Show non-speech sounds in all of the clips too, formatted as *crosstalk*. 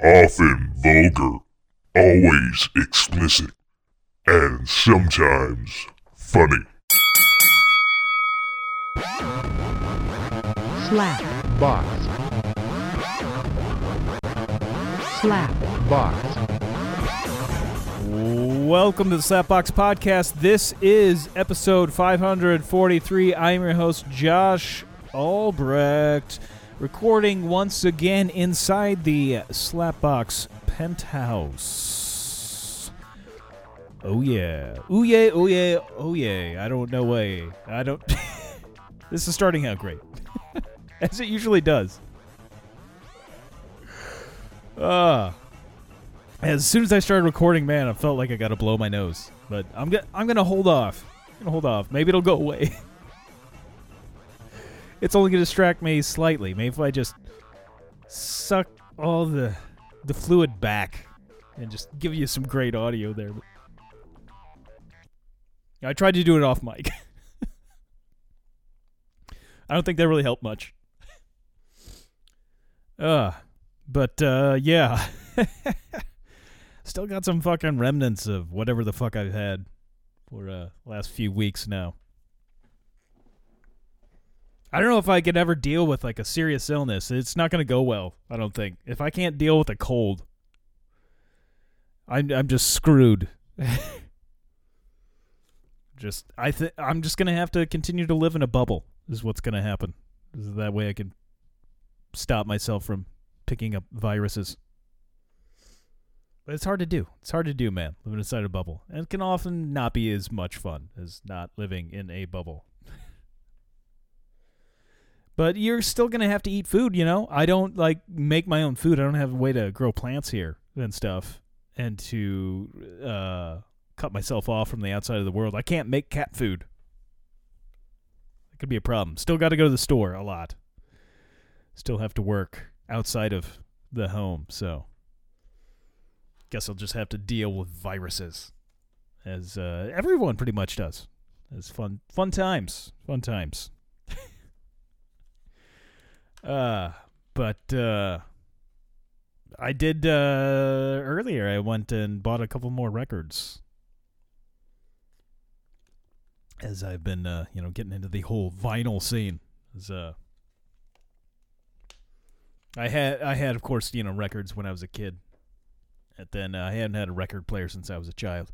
often vulgar, always explicit, and sometimes funny. slap, box, slap, box, Welcome to the Slapbox Podcast. This is episode 543. I am your host, Josh Albrecht, recording once again inside the Slapbox penthouse. Oh, yeah. Ooh, yeah, oh, yeah, oh, yeah. I don't know way. I don't. *laughs* this is starting out great, *laughs* as it usually does. Ah. As soon as I started recording, man, I felt like I got to blow my nose. But I'm gonna I'm gonna hold off. I'm gonna hold off. Maybe it'll go away. *laughs* it's only gonna distract me slightly. Maybe if I just suck all the the fluid back and just give you some great audio there. I tried to do it off mic. *laughs* I don't think that really helped much. *laughs* Uh, but uh, yeah. *laughs* Still got some fucking remnants of whatever the fuck I've had for uh last few weeks now. I don't know if I could ever deal with like a serious illness. It's not going to go well, I don't think. If I can't deal with a cold, I'm I'm just screwed. *laughs* just I th- I'm just going to have to continue to live in a bubble is what's going to happen. That way I can stop myself from picking up viruses. But it's hard to do. It's hard to do, man, living inside a bubble. And it can often not be as much fun as not living in a bubble. But you're still to have to eat food, you know? I don't, like, make my own food. I don't have a way to grow plants here and stuff. And to uh, cut myself off from the outside of the world. I can't make cat food. That could be a problem. Still got to go to the store a lot. Still have to work outside of the home, so guess I'll just have to deal with viruses, as uh, everyone pretty much does. It's fun, fun times, fun times. Uh, but uh, I did uh, earlier. I went and bought a couple more records, as I've been, uh, you know, getting into the whole vinyl scene. As, uh, I had, I had, of course, you know, records when I was a kid and then uh, I hadn't had a record player since I was a child.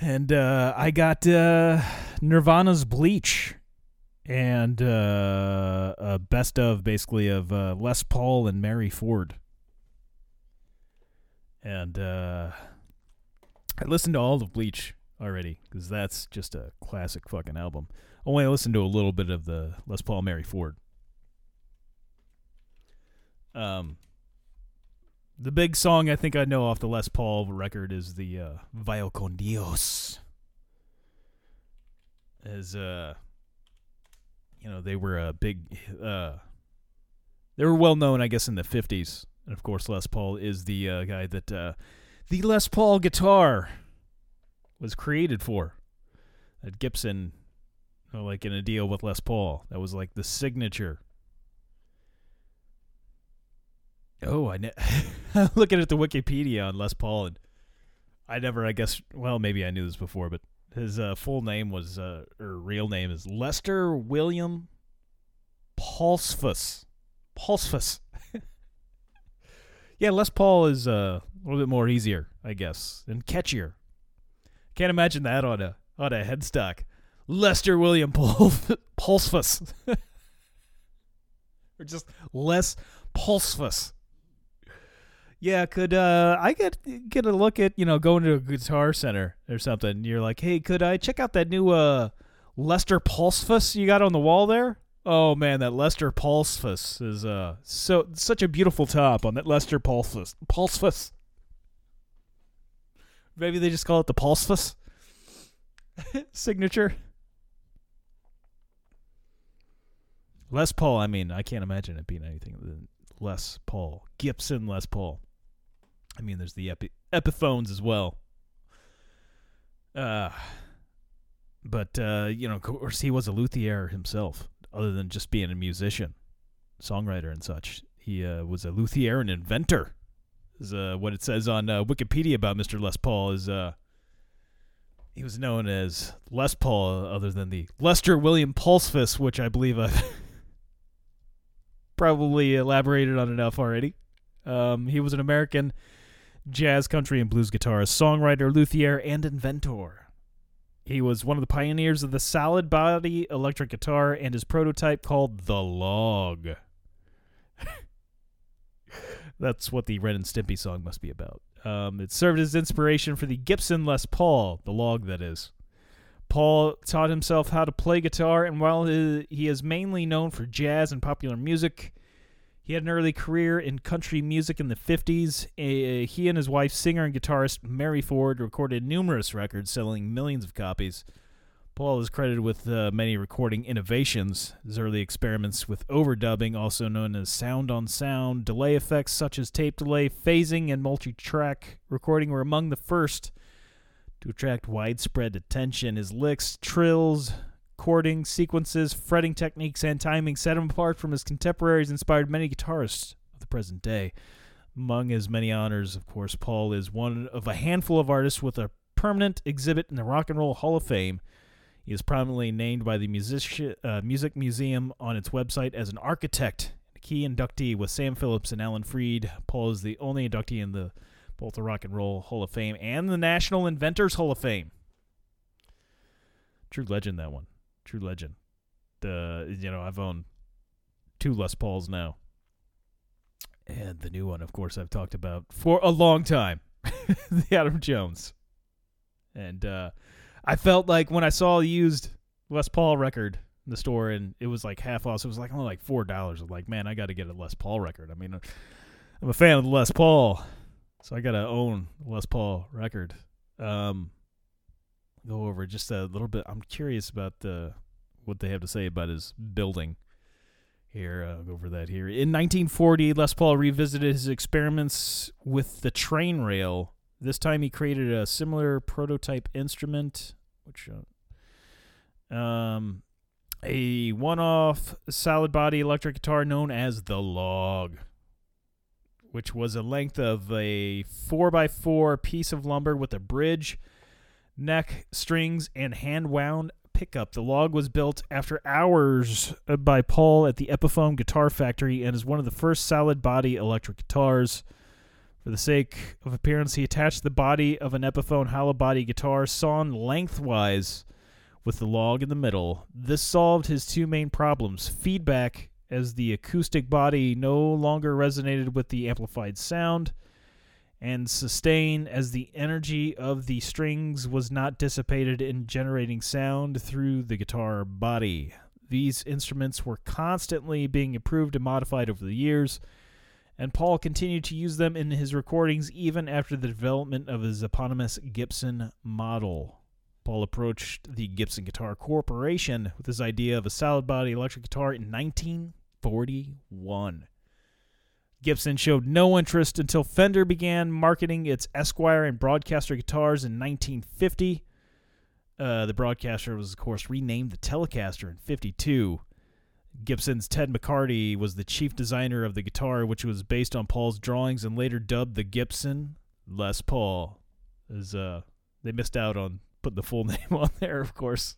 And uh, I got uh, Nirvana's Bleach and uh, a best of basically of uh, Les Paul and Mary Ford. And uh, I listened to all of Bleach already because that's just a classic fucking album. Only I listened to a little bit of the Les Paul Mary Ford. Um, the big song I think I know off the Les Paul record is the uh, Vaya con Dios. As uh, you know, they were a big, uh, they were well known, I guess, in the '50s, and of course, Les Paul is the uh, guy that uh, the Les Paul guitar was created for. That Gibson, you know, like in a deal with Les Paul, that was like the signature. Oh, I ne- *laughs* looking at the Wikipedia on Les Paul, and I never, I guess, well, maybe I knew this before, but his uh, full name was, uh, or real name is Lester William Polsfuss. Polsfuss. *laughs* yeah, Les Paul is uh, a little bit more easier, I guess, and catchier. Can't imagine that on a on a headstock. Lester William Pul- *laughs* Polsfuss. *laughs* or just Les Polsfuss. Yeah, could uh, I get get a look at you know going to a guitar center or something? You're like, hey, could I check out that new uh, Lester Polsfuss you got on the wall there? Oh man, that Lester Polsfuss is uh so such a beautiful top on that Lester Polsfuss. Polsfuss. Maybe they just call it the Polsfuss *laughs* signature. Les Paul. I mean, I can't imagine it being anything than Les Paul. Gibson Les Paul. I mean, there's the epi- Epiphones as well. Uh, but uh, you know, of course, he was a luthier himself. Other than just being a musician, songwriter, and such, He uh, was a luthier and inventor. Is uh, what it says on uh, Wikipedia about Mr. Les Paul is uh, he was known as Les Paul, other than the Lester William Polsfuss, which I believe I've *laughs* probably elaborated on enough already. Um, he was an American jazz, country, and blues guitarist, songwriter, luthier, and inventor. He was one of the pioneers of the solid body electric guitar and his prototype called the Log. *laughs* That's what the Ren and Stimpy song must be about. Um, it served as inspiration for the Gibson Les Paul, the Log that is. Paul taught himself how to play guitar, and while he he is mainly known for jazz and popular music, he had an early career in country music in the 50s. Uh, he and his wife, singer and guitarist Mary Ford, recorded numerous records selling millions of copies. Paul is credited with uh, many recording innovations. His early experiments with overdubbing, also known as sound on sound, delay effects such as tape delay, phasing, and multi track recording were among the first to attract widespread attention. His licks, trills, chording, sequences, fretting techniques, and timing set him apart from his contemporaries, inspired many guitarists of the present day. Among his many honors, of course, Paul is one of a handful of artists with a permanent exhibit in the Rock and Roll Hall of Fame. He is prominently named by the music, uh, Music Museum on its website as an architect. A key inductee with Sam Phillips and Alan Freed. Paul is the only inductee in the both the Rock and Roll Hall of Fame and the National Inventors Hall of Fame. True legend, that one. True legend. The you know I've owned two Les Pauls now, and the new one, of course, I've talked about for a long time, *laughs* the Adam Jones. And uh, I felt like when I saw a used Les Paul record in the store and it was like half off, so it was like only like four dollars. I'm like, man, I got to get a Les Paul record. I mean, I'm a fan of Les Paul, so I got to own Les Paul record. Um, go over just a little bit. I'm curious about the what they have to say about his building. Here, I'll go over that here. In 1940, Les Paul revisited his experiments with the train rail. This time, he created a similar prototype instrument, which, uh, um, a one-off solid body electric guitar known as the Log, which was a length of a four by four piece of lumber with a bridge neck, strings, and hand wound pickup. The log was built after hours uh, by Paul at the Epiphone Guitar Factory and is one of the first solid body electric guitars. For the sake of appearance, he attached the body of an Epiphone hollow body guitar sawn lengthwise with the log in the middle. This solved his two main problems feedback, as the acoustic body no longer resonated with the amplified sound and sustain as the energy of the strings was not dissipated in generating sound through the guitar body. These instruments were constantly being improved and modified over the years, and Paul continued to use them in his recordings even after the development of his eponymous Gibson model. Paul approached the Gibson Guitar Corporation with his idea of a solid body electric guitar in 1941. Gibson showed no interest until Fender began marketing its Esquire and Broadcaster guitars in 1950. Uh, the Broadcaster was, of course, renamed the Telecaster in 52. Gibson's Ted McCarty was the chief designer of the guitar, which was based on Paul's drawings and later dubbed the Gibson Les Paul. As uh, they missed out on putting the full *laughs* name on there, of course.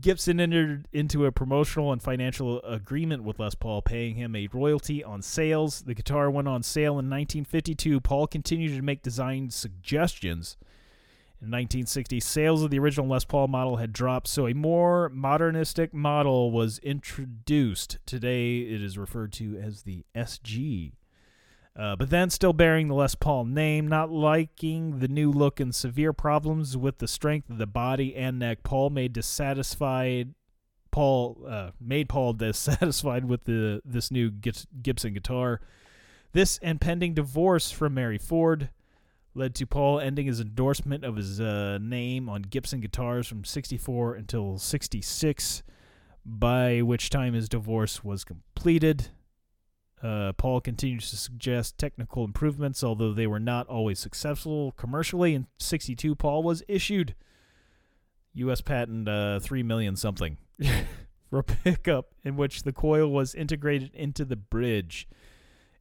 Gibson entered into a promotional and financial agreement with Les Paul, paying him a royalty on sales. The guitar went on sale in 1952. Paul continued to make design suggestions. In 1960, sales of the original Les Paul model had dropped, so a more modernistic model was introduced. Today, it is referred to as the SG. Uh, but then, still bearing the Les Paul name, not liking the new look and severe problems with the strength of the body and neck, Paul made dissatisfied. Paul uh, made Paul *laughs* dissatisfied with the this new Gibson guitar. This impending divorce from Mary Ford led to Paul ending his endorsement of his uh, name on Gibson guitars from 64 until 66, by which time his divorce was completed. Uh, Paul continues to suggest technical improvements, although they were not always successful commercially. In 62, Paul was issued U.S. patent uh, 3 million something *laughs* for a pickup in which the coil was integrated into the bridge.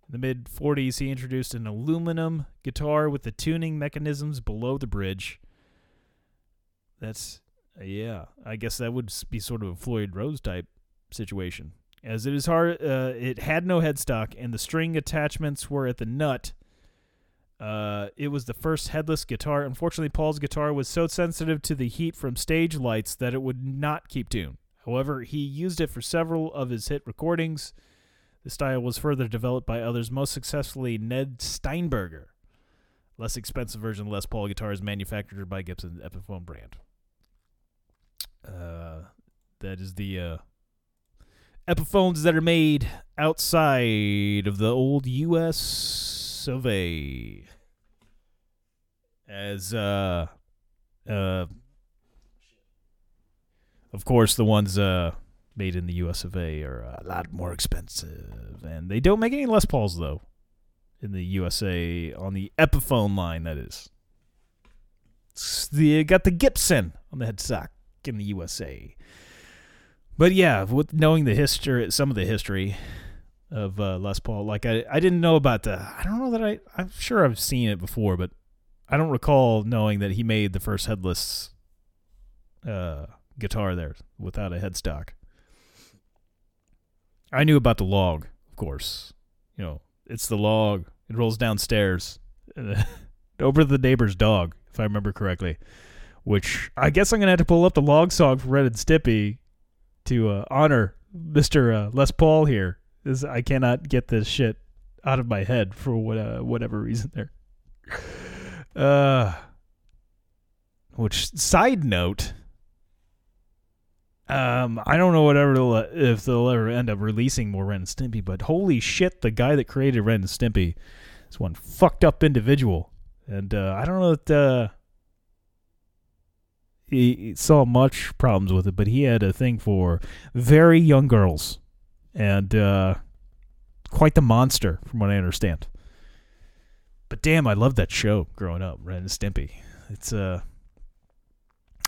In the mid 40s, he introduced an aluminum guitar with the tuning mechanisms below the bridge. That's, yeah, I guess that would be sort of a Floyd Rose type situation. As it is hard, uh, it had no headstock, and the string attachments were at the nut. Uh, it was the first headless guitar. Unfortunately, Paul's guitar was so sensitive to the heat from stage lights that it would not keep tune. However, he used it for several of his hit recordings. The style was further developed by others, most successfully Ned Steinberger. Less expensive version of Les Paul guitars manufactured by Gibson Epiphone brand. Uh, that is the uh, Epiphones that are made outside of the old U.S. of A. As uh, uh, of course, the ones uh made in the U.S. of A. are a lot more expensive, and they don't make any Les Pauls though. In the USA, on the Epiphone line, that is. It's the got the Gibson on the headstock in the USA. But yeah, with knowing the history, some of the history of uh, Les Paul, like I, I didn't know about the. I don't know that I. I'm sure I've seen it before, but I don't recall knowing that he made the first headless uh, guitar there without a headstock. I knew about the log, of course. You know, it's the log. It rolls downstairs *laughs* over the neighbor's dog, if I remember correctly. Which I guess I'm gonna have to pull up the log song for Ren and Stimpy to uh, honor Mister uh, Les Paul here. This, I cannot get this shit out of my head for what, uh, whatever reason there. Uh, which side note, um, I don't know whatever uh, if they'll ever end up releasing more Ren and Stimpy, but holy shit, the guy that created Ren and Stimpy is one fucked up individual, and uh, I don't know that uh, he, saw much problems with it, but he had a thing for very young girls, and uh, quite the monster, from what I understand. But damn, I loved that show growing up, Ren and Stimpy. It's uh,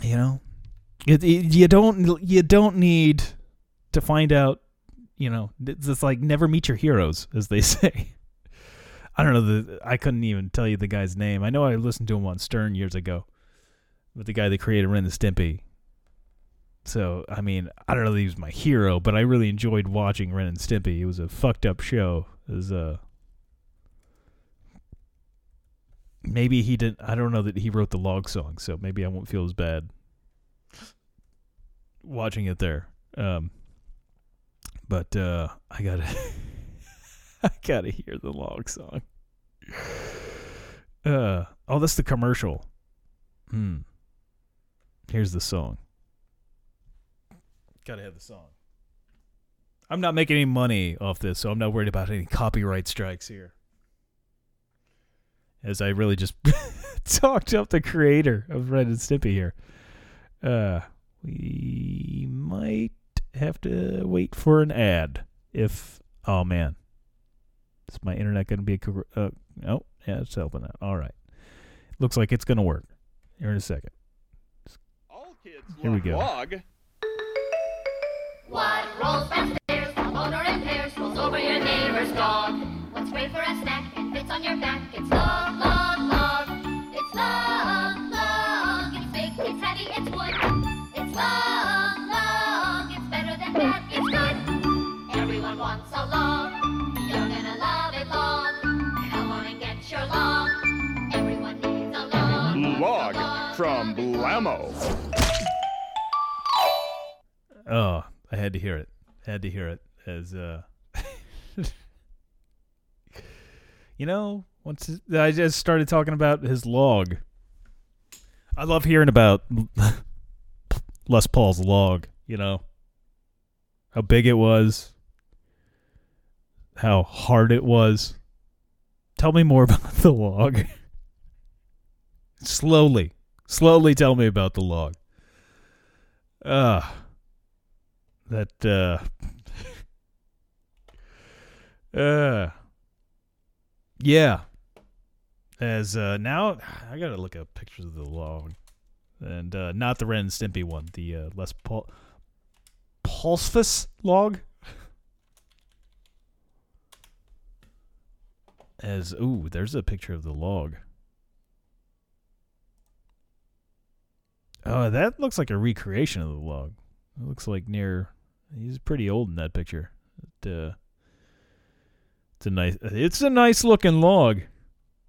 you know, it, it, you don't you don't need to find out. You know, it's just like never meet your heroes, as they *laughs* say. I don't know the I couldn't even tell you the guy's name. I know I listened to him on Stern years ago, with the guy that created Ren and Stimpy. So I mean, I don't know that he was my hero, but I really enjoyed watching Ren and Stimpy. It was a fucked up show. It was uh maybe he didn't I don't know that he wrote the log song, so maybe I won't feel as bad watching it there. Um but uh I gotta *laughs* I gotta hear the log song. Uh oh that's the commercial. Hmm. Here's the song. Gotta have the song. I'm not making any money off this, so I'm not worried about any copyright strikes here. As I really just *laughs* talked up the creator of Ren and Stimpy here. Uh, we might have to wait for an ad. If oh man, is my internet going to be a uh, oh yeah, it's helping out. All right, looks like it's going to work. Here in a second. All kids Here we go. log. What rolls downstairs, a motor and pairs, rolls over your neighbor's dog. What's great for a snack and fits on your back? It's log, log, log. It's log, log. It's big, it's heavy, it's wood. It's log, log. It's better than bad, it's good. Everyone wants a log. You're gonna love it log. Come on and get your log. Everyone needs a log. Log from Blammo. Oh, I had to hear it. Had to hear it as uh *laughs* You know, once it- I just started talking about his log. I love hearing about *laughs* Les Paul's log, you know. How big it was. How hard it was. Tell me more *laughs* about the log. slowly. Slowly tell me about the log. Ah that uh *laughs* uh yeah as uh now i gotta look up pictures of the log and uh not the ren and stimpy one the uh les paul Polsfuss log. As ooh, there's a picture of the log. Oh, that looks like a recreation of the log. It looks like near. He's pretty old in that picture. Uh, it's a nice. It's a nice looking log.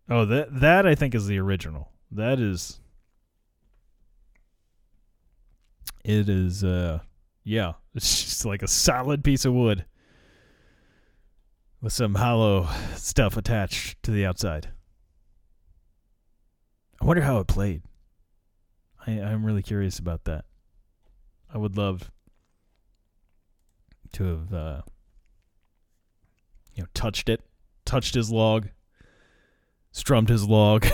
Oh, that that I think is the original. That is. It is. Uh, yeah, *laughs* it's just like a solid piece of wood with some hollow stuff attached to the outside. I wonder how it played. I, I'm really curious about that. I would love to have, uh, you know, touched it, touched his log, strummed his log,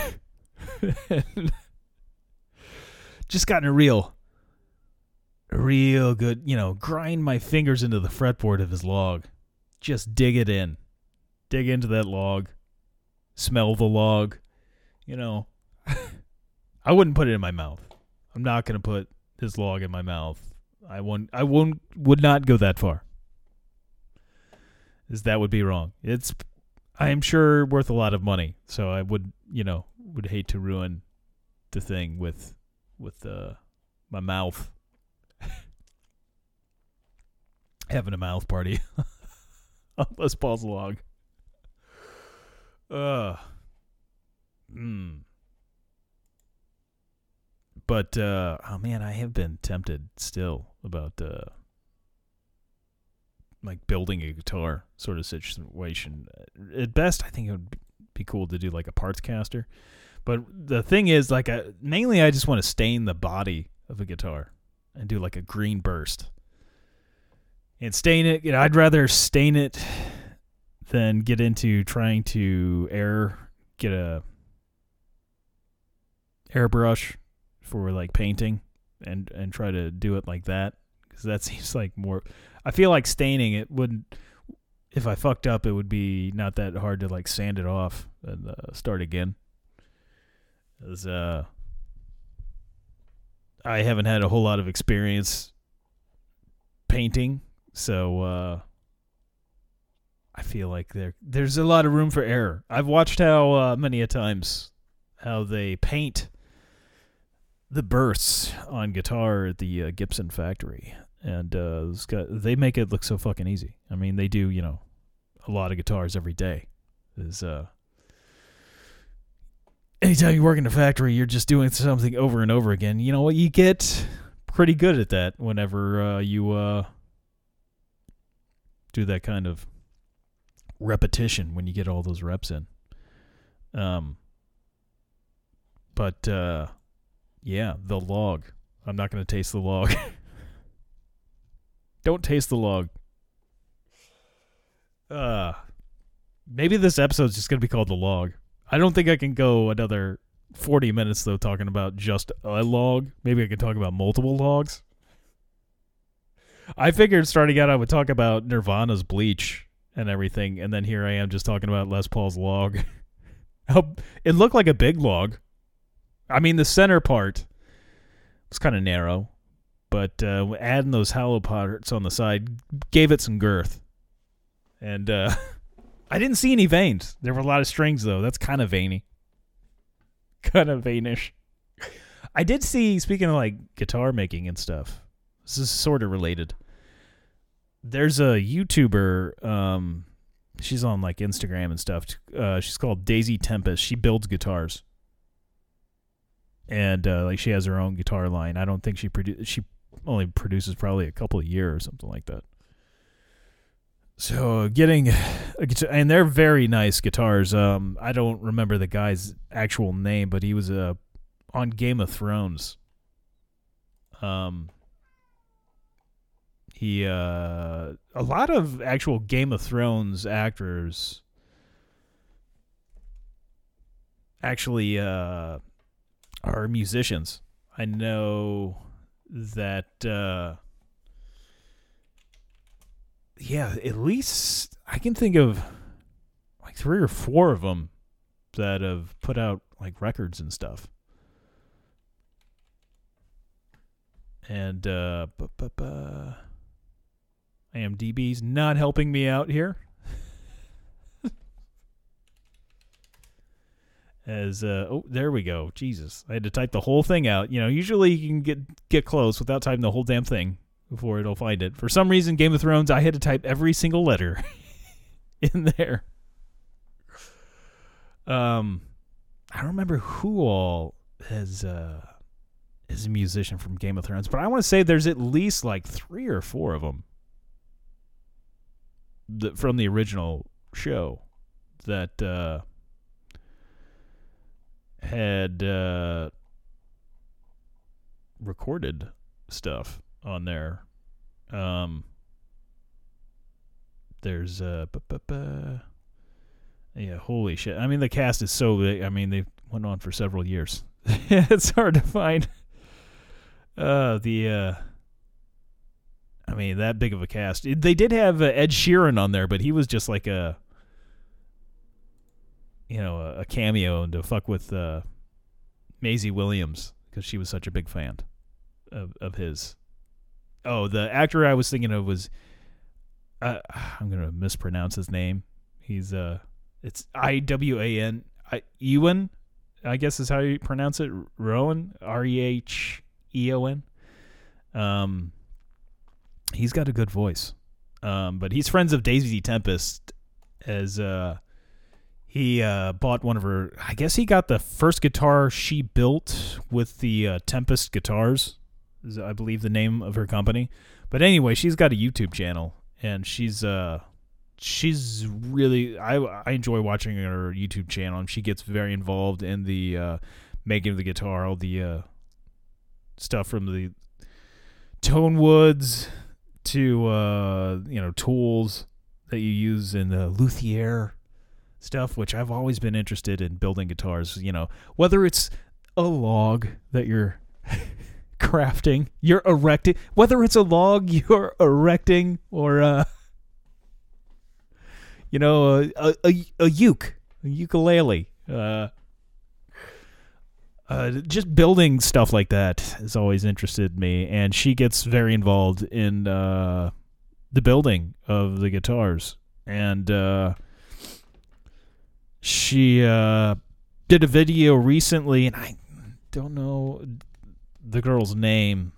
*laughs* just gotten a real, real good, you know, grind my fingers into the fretboard of his log. Just dig it in. Dig into that log. Smell the log. You know, *laughs* I wouldn't put it in my mouth. I'm not going to put his log in my mouth. I won't I won't would not go that far. Is that would be wrong. It's I am sure worth a lot of money. So I would, you know, would hate to ruin the thing with with uh my mouth. *laughs* Having a mouth party. *laughs* on Les Paul's log. Uh mm. But uh oh man, I have been tempted still about uh like building a guitar sort of situation. Uh, at best, I think it would be cool to do like a parts caster. But the thing is, like, I, mainly I just want to stain the body of a guitar and do like a green burst and stain it. You know, I'd rather stain it than get into trying to air get a airbrush for like painting and and try to do it like that because that *laughs* seems like more. I feel like staining it wouldn't. If I fucked up, it would be not that hard to like sand it off and uh, start again. As uh, I haven't had a whole lot of experience painting, so uh, I feel like there there's a lot of room for error. I've watched how uh, many a times how they paint the bursts on guitar at the uh, Gibson factory, and uh, those guy- they make it look so fucking easy. I mean, they do you know a lot of guitars every day. Is uh, anytime you work in a factory, you're just doing something over and over again. You know what? You get pretty good at that whenever uh, you uh, do that kind of repetition when you get all those reps in. Um, but uh, yeah, the log. I'm not going to taste the log. *laughs* Don't taste the log. Uh, maybe this episode's just going to be called the log. I don't think I can go another 40 minutes though talking about just a log. Maybe I can talk about multiple logs. I figured starting out I would talk about Nirvana's Bleach and everything, and then here I am just talking about Les Paul's log. *laughs* It looked like a big log. I mean, the center part was kind of narrow, but uh, adding those hollow parts on the side gave it some girth. And uh, *laughs* I didn't see any veins. There were a lot of strings, though. That's kind of veiny. Kind of veinish. I did see, speaking of like guitar making and stuff, this is sort of related. There's a YouTuber, um, she's on like Instagram and stuff. Uh, she's called Daisy Tempest. She builds guitars and uh, like she has her own guitar line. I don't think she produ- she only produces probably a couple a year or something like that. So getting a *sighs* guitar, and they're very nice guitars. Um, I don't remember the guy's actual name, but he was uh, on Game of Thrones. Um, he uh, a lot of actual Game of Thrones actors actually uh are musicians. I know that uh yeah, at least I can think of like three or four of them that have put out like records and stuff. And uh bu- bu- bu- IMDb's not helping me out here. As uh, oh, there we go. Jesus, I had to type the whole thing out. You know, usually you can get get close without typing the whole damn thing before it'll find it. For some reason, Game of Thrones, I had to type every single letter *laughs* in there. Um, I don't remember who all has uh is a musician from Game of Thrones, but I want to say there's at least like three or four of them that, from the original show that uh, had uh, recorded stuff on there. Um, there's uh, yeah, holy shit! I mean, the cast is so big. I mean, they went on for several years. *laughs* it's hard to find. Uh, the uh, I mean, that big of a cast. They did have uh, Ed Sheeran on there, but he was just like a, you know, a, a cameo to fuck with uh, Maisie Williams because she was such a big fan of of his. Oh, the actor I was thinking of was, uh, I'm gonna mispronounce his name. He's uh, it's I W A N I Ewan, I guess is how you pronounce it. Rowan, R E H E O N. Um, he's got a good voice. Um, but he's friends of Daisy Tempest as uh he uh bought one of her I guess he got the first guitar she built with the uh, Tempest guitars is I believe the name of her company. But anyway, she's got a YouTube channel and she's uh she's really I I enjoy watching her YouTube channel and she gets very involved in the uh making of the guitar, all the uh stuff from the tone woods to uh you know tools that you use in the luthier stuff which I've always been interested in building guitars you know whether it's a log that you're *laughs* crafting you're erecting whether it's a log *laughs* you're erecting or uh you know a a, a, uke a ukulele uh uh, just building stuff like that has always interested me, and she gets very involved in uh, the building of the guitars. And uh, she uh, did a video recently, and I don't know the girl's name.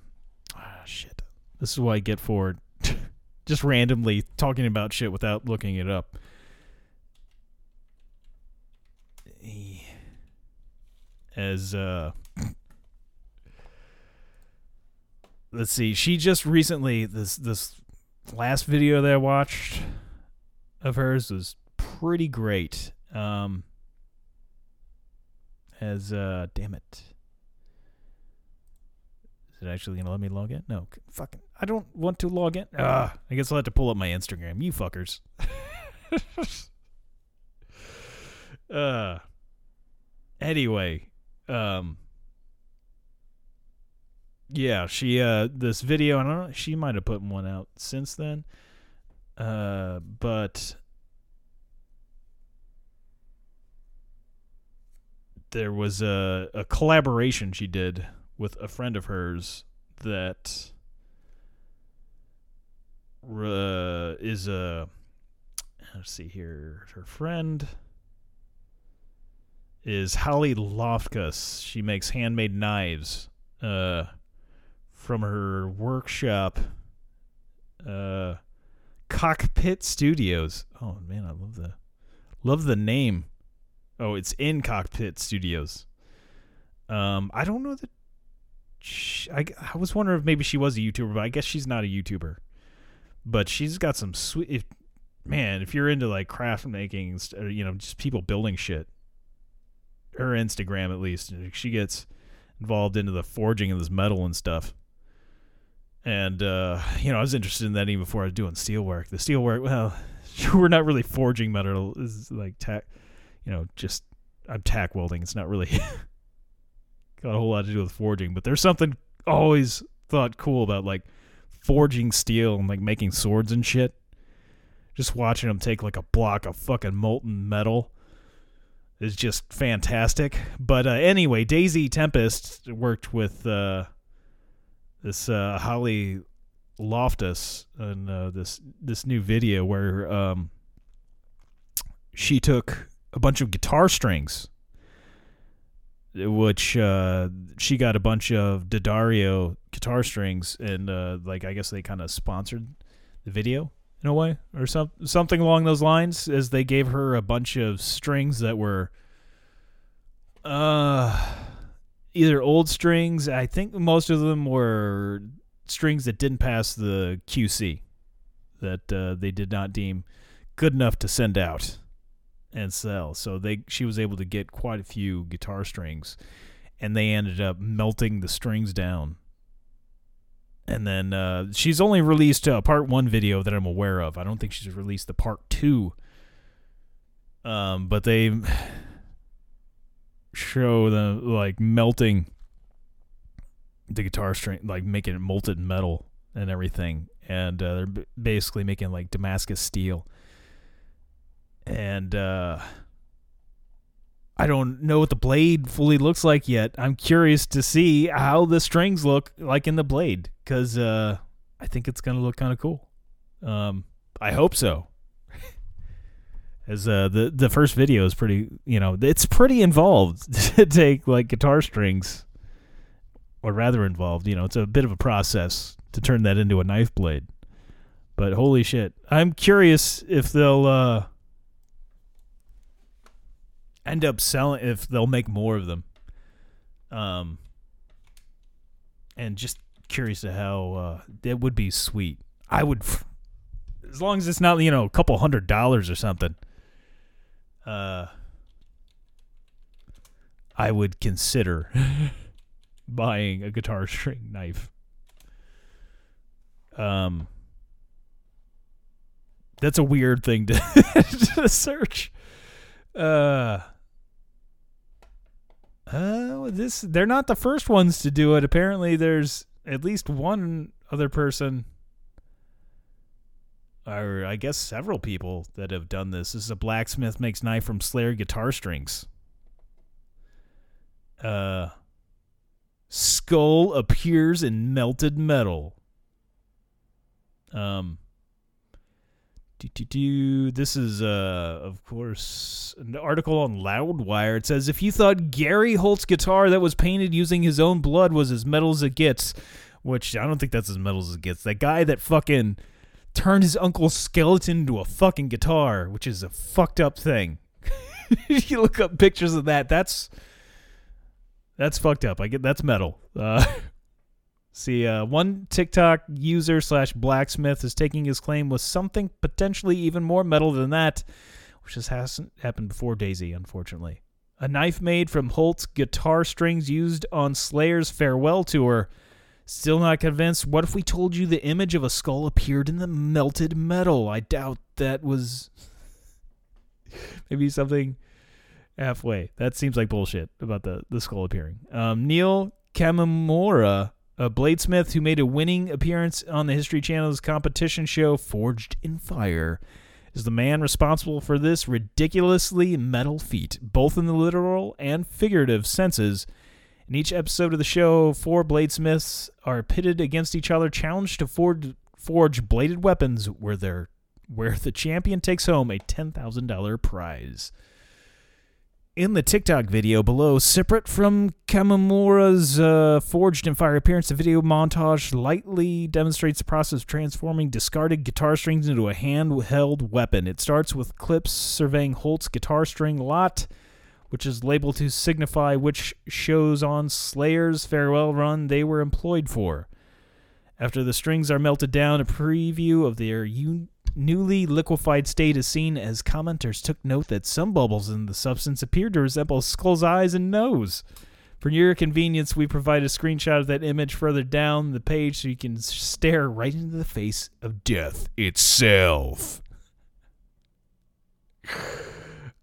Ah, shit, this is what I get for *laughs* just randomly talking about shit without looking it up. as uh let's see she just recently this this last video that i watched of hers was pretty great um as uh damn it. Is it actually gonna let me log in? No fucking i don't want to log in. Ah i guess i'll have to pull up my instagram. You fuckers. *laughs* Uh anyway um yeah she uh this video i don't know she might have put one out since then. Uh but there was a a collaboration she did with a friend of hers that uh, is a let's see here her friend is Holly Lofkus. She makes handmade knives uh, from her workshop, uh, Cockpit Studios. Oh man, I love the love the name. Oh, it's in Cockpit Studios. Um, I don't know that. She, I I was wondering if maybe she was a YouTuber, but I guess she's not a YouTuber. But she's got some sweet. If, man, if you're into like craft making, you know, just people building shit, her Instagram at least. She gets involved into the forging of this metal and stuff. And uh, you know, I was interested in that even before I was doing steelwork. The steelwork, well, *laughs* we're not really forging metal. It's like tack, you know, just I'm tack welding. It's not really *laughs* got a whole lot to do with forging, but there's something always thought cool about like forging steel and like making swords and shit. Just watching them take like a block of fucking molten metal is just fantastic. But uh, anyway, Daisy Tempest worked with uh, this uh, Holly Loftus in uh, this this new video where um, she took a bunch of guitar strings, which uh, she got a bunch of D'Addario guitar strings, and uh, like I guess they kind of sponsored the video in a way or some something along those lines, as they gave her a bunch of strings that were uh either old strings. I think most of them were strings that didn't pass the QC, that uh, they did not deem good enough to send out and sell. So they she was able to get quite a few guitar strings, and they ended up melting the strings down. And then uh, she's only released a part one video that I'm aware of. I don't think she's released the part two. Um, but they show the like melting the guitar string, like making it molten metal and everything, and uh, they're basically making like Damascus steel. And uh, I don't know what the blade fully looks like yet. I'm curious to see how the strings look like in the blade, because uh, I think it's gonna look kind of cool. Um, I hope so. *laughs* As uh, the the first video is pretty, you know, it's pretty involved *laughs* to take like guitar strings, or rather involved. You know, it's a bit of a process to turn that into a knife blade. But holy shit, I'm curious if they'll uh, end up selling, if they'll make more of them. Um, and just curious to how uh, that would be sweet. I would, as long as it's not you know a couple hundred dollars or something uh, I would consider *laughs* buying a guitar string knife. Um, that's a weird thing to, *laughs* to search. Uh, uh, this they're not the first ones to do it. Apparently, there's at least one other person or I guess several people that have done this. This is a blacksmith makes knife from Slayer guitar strings. Uh, skull appears in melted metal. Um. This is, uh, of course, an article on Loudwire. It says if you thought Gary Holt's guitar that was painted using his own blood was as metal as it gets, which I don't think that's as metal as it gets. That guy that fucking turned his uncle's skeleton into a fucking guitar, which is a fucked up thing. *laughs* you look up pictures of that. That's that's fucked up. I get that's metal. Uh, *laughs* see, uh, one TikTok user slash blacksmith is taking his claim with something potentially even more metal than that, which just hasn't happened before Daisy, unfortunately. A knife made from Holt's guitar strings used on Slayer's farewell tour. Still not convinced? What if we told you the image of a skull appeared in the melted metal? I doubt that was *laughs* maybe something halfway. That seems like bullshit about the, the skull appearing. Um, Neil Kamimura, a bladesmith who made a winning appearance on the History Channel's competition show Forged in Fire, is the man responsible for this ridiculously metal feat, both in the literal and figurative senses. In each episode of the show, four bladesmiths are pitted against each other, challenged to forge, forge bladed weapons where where the champion takes home a $10,000 prize. In the TikTok video below, separate from Kamimura's uh, Forged in Fire appearance, the video montage lightly demonstrates the process of transforming discarded guitar strings into a handheld weapon. It starts with clips surveying Holt's guitar string lot, which is labeled to signify which shows on Slayer's farewell run they were employed for. After the strings are melted down, a preview of their un- newly liquefied state is seen as commenters took note that some bubbles in the substance appeared to resemble Skull's eyes and nose. For your convenience, we provide a screenshot of that image further down the page so you can stare right into the face of death itself. *sighs*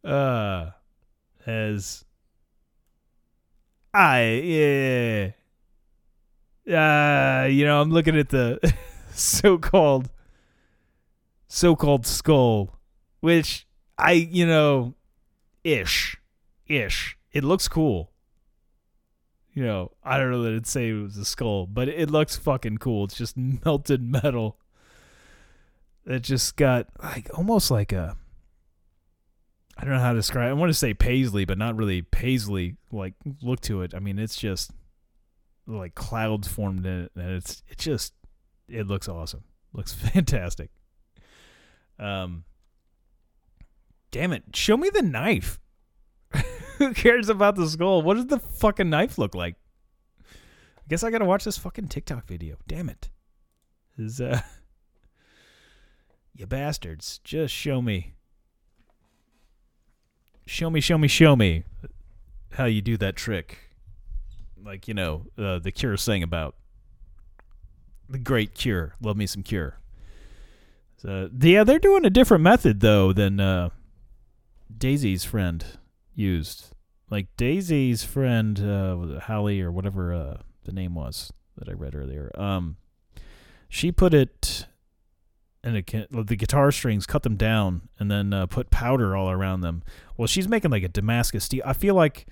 Uh, as I yeah. Uh, you know, I'm looking at the *laughs* so-called so-called skull, which I, you know, ish, ish. It looks cool. You know, I don't know that it'd say it was a skull, but it looks fucking cool. It's just *laughs* melted metal. It just got like almost like a I don't know how to describe. It. I want to say paisley, but not really paisley. Like look to it. I mean, it's just like clouds formed in it, and it's it just it looks awesome. Looks *laughs* fantastic. Um, damn it! Show me the knife. *laughs* Who cares about the skull? What does the fucking knife look like? I guess I gotta watch this fucking TikTok video. Damn it! Is uh, you bastards! Just show me. Show me, show me, show me how you do that trick. Like you know, uh, the Cure sang about the great Cure. Love me some Cure. So yeah, they're doing a different method though than uh, Daisy's friend used. Like Daisy's friend, uh, Hallie or whatever uh, the name was that I read earlier. Um, she put it and the guitar strings, cut them down, and then uh, put powder all around them. Well, she's making like a Damascus steel. I feel like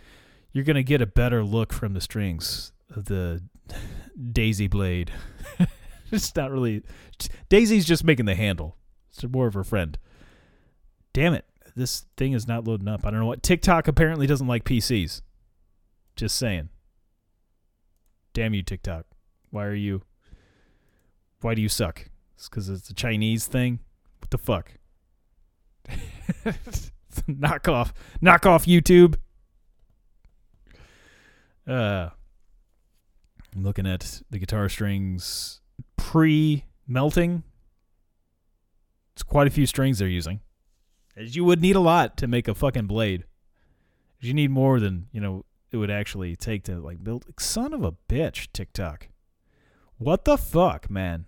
you're gonna get a better look from the strings of the *laughs* Daisy blade. *laughs* *laughs* it's not really. Daisy's just making the handle. It's more of her friend. Damn it! This thing is not loading up. I don't know what. TikTok apparently doesn't like PCs. Just saying. Damn you, TikTok. Why are you? Why do you suck? It's because it's a Chinese thing. What the fuck? *laughs* knock off, knock off YouTube. Uh, I'm looking at the guitar strings pre-melting. It's quite a few strings they're using. As you would need a lot to make a fucking blade. You need more than you know it would actually take to like build. Son of a bitch, TikTok. What the fuck, man?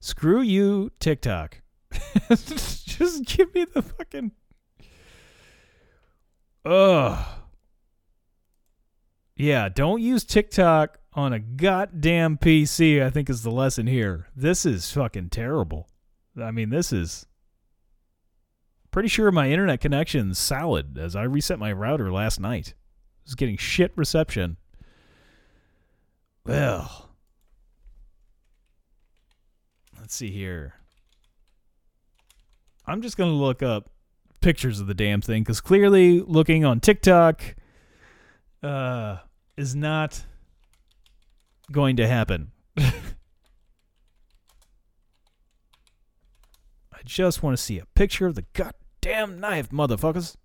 Screw you, TikTok. *laughs* Just give me the fucking. Ugh. Yeah, don't use TikTok on a goddamn PC, I think is the lesson here. This is fucking terrible. I mean, this is. Pretty sure my internet connection's solid as I reset my router last night. I was getting shit reception. Well. Let's see here. I'm just going to look up pictures of the damn thing because clearly looking on TikTok uh, is not going to happen. *laughs* I just want to see a picture of the goddamn knife, motherfuckers.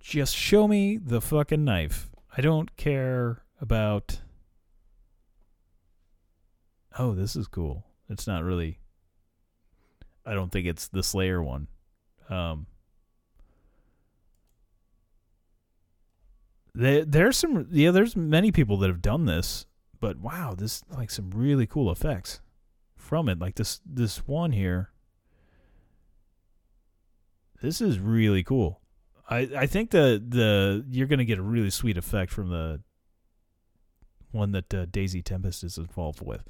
Just show me the fucking knife. I don't care about. Oh, this is cool. It's not really. I don't think it's the Slayer one. Um, there, there's some yeah, there's many people that have done this, but wow, this like some really cool effects from it. Like this this one here. This is really cool. I I think the the you're gonna get a really sweet effect from the one that uh, Daisy Tempest is involved with.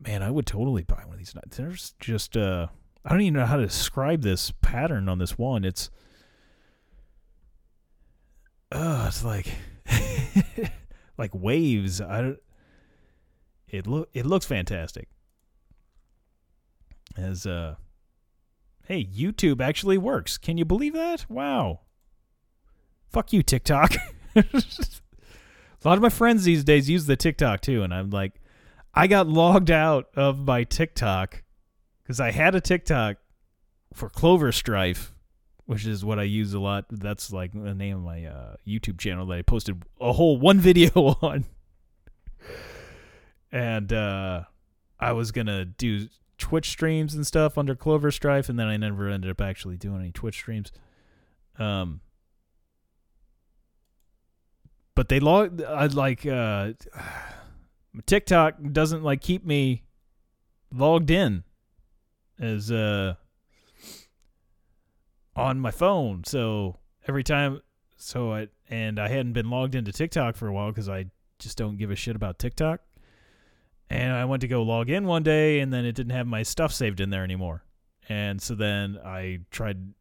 Man, I would totally buy one of these. There's just uh I don't even know how to describe this pattern on this one. It's uh it's like *laughs* like waves. I don't it look it looks fantastic. As uh Hey, YouTube actually works. Can you believe that? Wow. Fuck you, TikTok. *laughs* a lot of my friends these days use the TikTok too, and I'm like, I got logged out of my TikTok because I had a TikTok for Clover Strife, which is what I use a lot. That's like the name of my uh, YouTube channel that I posted a whole one *laughs* video on. And uh, I was gonna do Twitch streams and stuff under Clover Strife, and then I never ended up actually doing any Twitch streams. Um, but they log. I like uh, TikTok doesn't like keep me logged in as uh on my phone. So every time, so I and I hadn't been logged into TikTok for a while because I just don't give a shit about TikTok. And I went to go log in one day, and then it didn't have my stuff saved in there anymore. And so then I tried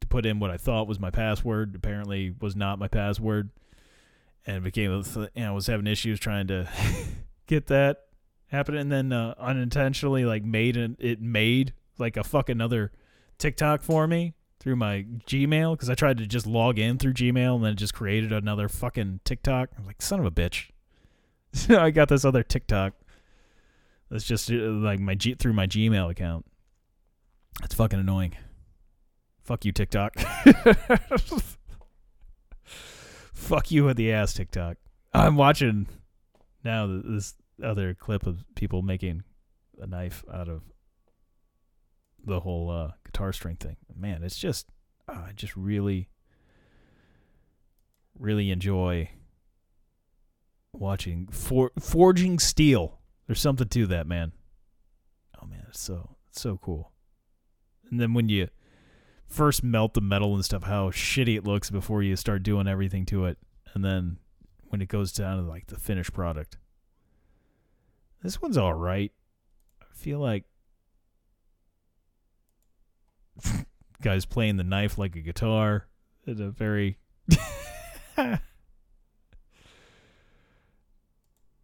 to put in what I thought was my password. Apparently, was not my password. and became a th- you know was having issues trying to *laughs* get that happen, and then uh, unintentionally like made an, it made like a fucking other TikTok for me through my Gmail because I tried to just log in through Gmail and then it just created another fucking TikTok. I was like, son of a bitch. So *laughs* I got this other TikTok. That's just uh, like my G- through my Gmail account. That's fucking annoying. Fuck you, TikTok. *laughs* Fuck you with the ass, TikTok. I'm watching now this other clip of people making a knife out of the whole uh, guitar string thing. Man, it's just uh, I just really, really enjoy watching for forging steel. There's something to that, man. Oh man, it's so it's so cool. And then when you first melt the metal and stuff, how shitty it looks before you start doing everything to it, and then when it goes down to like the finished product. This one's all right. I feel like *laughs* guy's playing the knife like a guitar. It's a very *laughs*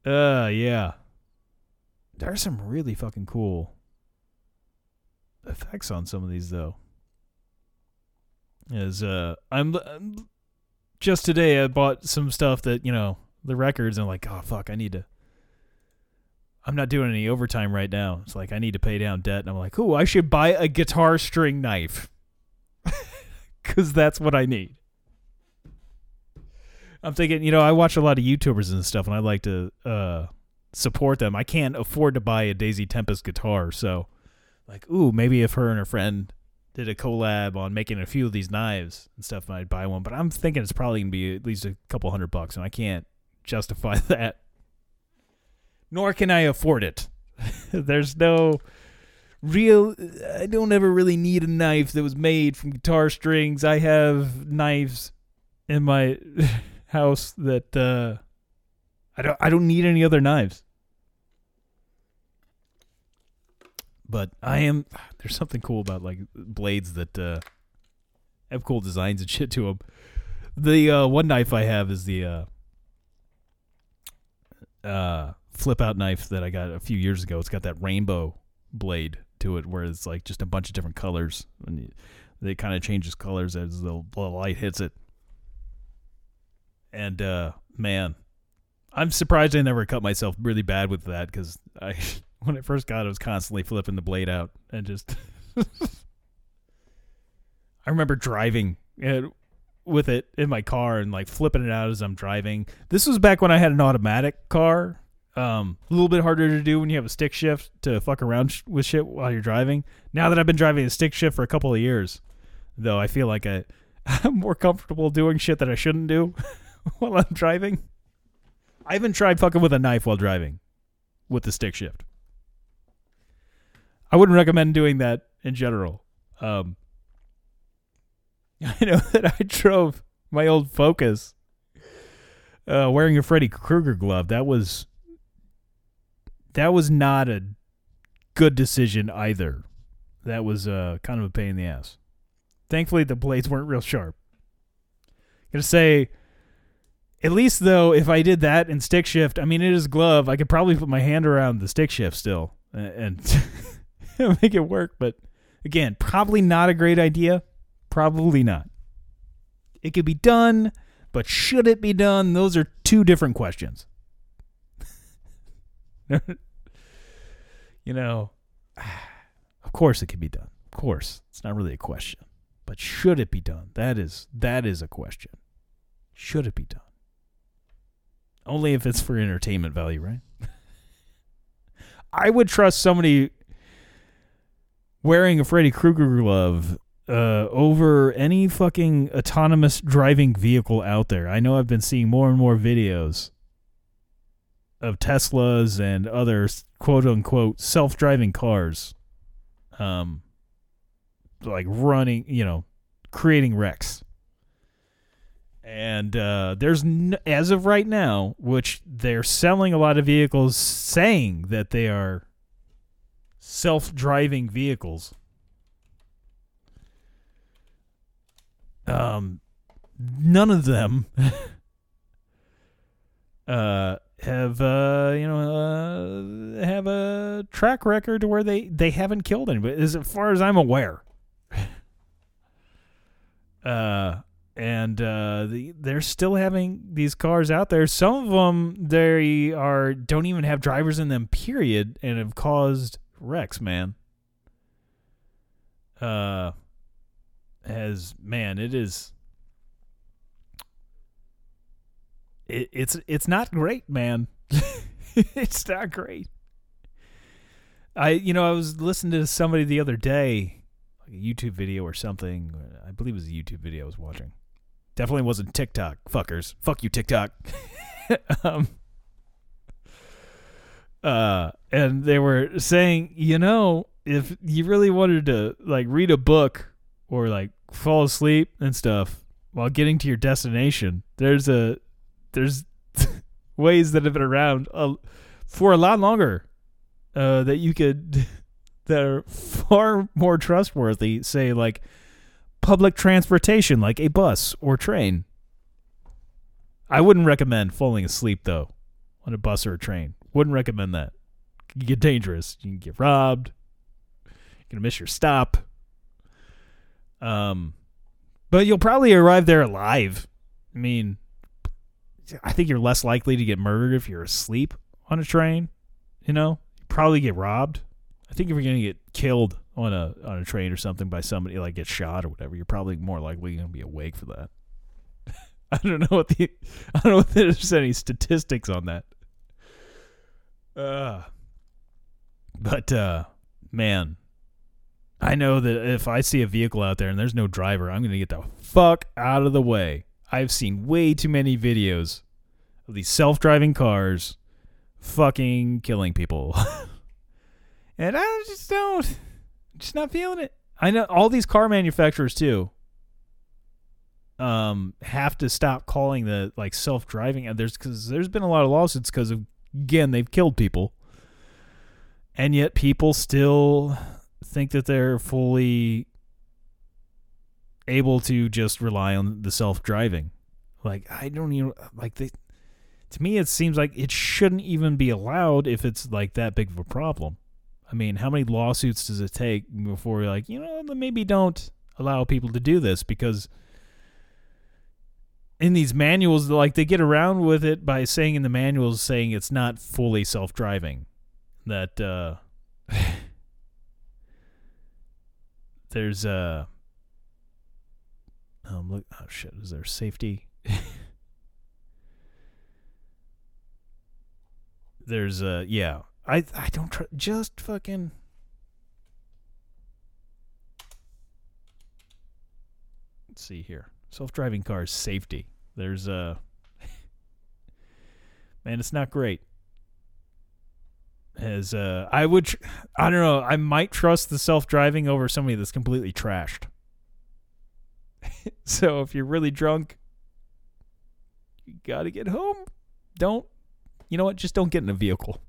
uh yeah. There are some really fucking cool effects on some of these though. As uh I'm, I'm just today I bought some stuff that, you know, the records and I'm like, oh fuck, I need to I'm not doing any overtime right now. It's like I need to pay down debt and I'm like, "Oh, I should buy a guitar string knife." *laughs* Cuz that's what I need. I'm thinking, you know, I watch a lot of YouTubers and stuff and I like to uh support them. I can't afford to buy a Daisy Tempest guitar, so like, ooh, maybe if her and her friend did a collab on making a few of these knives and stuff, I'd buy one. But I'm thinking it's probably gonna be at least a couple hundred bucks, and I can't justify *laughs* that. Nor can I afford it. *laughs* There's no real. I don't ever really need a knife that was made from guitar strings. I have knives in my *laughs* house that uh, I don't. I don't need any other knives. But I am. There's something cool about like blades that uh, have cool designs and *laughs* shit to them. The uh, one knife I have is the uh, uh, flip out knife that I got a few years ago. It's got that rainbow blade to it, where it's like just a bunch of different colors, and it kind of changes colors as the light hits it. And uh, man, I'm surprised I never cut myself really bad with that because I, *laughs* when I first got it, I was constantly flipping the blade out and just. *laughs* I remember driving it with it in my car and like flipping it out as I'm driving. This was back when I had an automatic car. Um, a little bit harder to do when you have a stick shift to fuck around sh- with shit while you're driving. Now that I've been driving a stick shift for a couple of years, though, I feel like I, *laughs* I'm more comfortable doing shit that I shouldn't do *laughs* while I'm driving. I haven't tried fucking with a knife while driving with the stick shift. I wouldn't recommend doing that in general. Um, *laughs* I know that I drove my old Focus uh, wearing a Freddy Krueger glove. That was that was not a good decision either. That was uh, kind of a pain in the ass. Thankfully, the blades weren't real sharp. Gonna say, at least though, if I did that in stick shift, I mean, it is glove. I could probably put my hand around the stick shift still and, *laughs* make it work. But again, probably not a great idea. Probably not. It could be done, but should it be done? Those are two different questions. *laughs* you know, *sighs* of course it can be done. Of course. It's not really a question. But should it be done? That is that is a question. Should it be done? Only if it's for entertainment value, right? *laughs* I would trust somebody wearing a Freddy Krueger glove uh, over any fucking autonomous driving vehicle out there. I know I've been seeing more and more videos of Teslas and other quote unquote self driving cars, um, like running, you know, creating wrecks. And uh, there's, n- as of right now, which they're selling a lot of vehicles saying that they are self driving vehicles. Um, none of them *laughs* uh, have uh, you know uh, have a track record where they they haven't killed anybody, as far as I'm aware. *laughs* uh, and uh, the, they're still having these cars out there. Some of them they are don't even have drivers in them, period, and have caused wrecks. Man, uh, has man, it is. It, it's it's not great, man. *laughs* it's not great. I you know I was listening to somebody the other day, like a YouTube video or something. I believe it was a YouTube video I was watching. Definitely wasn't TikTok, fuckers. Fuck you, TikTok. *laughs* um, uh, and they were saying, you know, if you really wanted to like read a book or like fall asleep and stuff while getting to your destination, there's a there's *laughs* ways that have been around uh, for a lot longer uh, that you could *laughs* that are far more trustworthy. Say like public transportation, like a bus or train. I wouldn't recommend falling asleep though on a bus or a train. Wouldn't recommend that. You get dangerous. You can get robbed. You're gonna miss your stop. Um, but you'll probably arrive there alive. I mean, I think you're less likely to get murdered if you're asleep on a train. You know, you probably get robbed. I think if you're gonna get killed on a on a train or something by somebody like get shot or whatever, you're probably more likely gonna be awake for that. *laughs* I don't know what the *laughs* I don't know if there's any statistics on that. Uh but uh man, I know that if I see a vehicle out there and there's no driver, I'm going to get the fuck out of the way. I've seen way too many videos of these self-driving cars fucking killing people. *laughs* and I just don't just not feeling it. I know all these car manufacturers too um have to stop calling the like self-driving and there's cuz there's been a lot of lawsuits cuz of again they've killed people. And yet people still think that they're fully able to just rely on the self-driving. Like I don't even like they to me it seems like it shouldn't even be allowed if it's like that big of a problem. I mean, how many lawsuits does it take before you're like, you know, maybe don't allow people to do this? Because in these manuals like they get around with it by saying in the manuals saying it's not fully self-driving that uh *laughs* there's uh um look oh shit is there safety? *laughs* There's uh yeah i i don't tr- just fucking let's see here self-driving cars safety there's uh *laughs* man it's not great as uh I would tr- I don't know I might trust the self-driving over somebody that's completely trashed. *laughs* so if you're really drunk you got to get home. Don't you know what just don't get in a vehicle.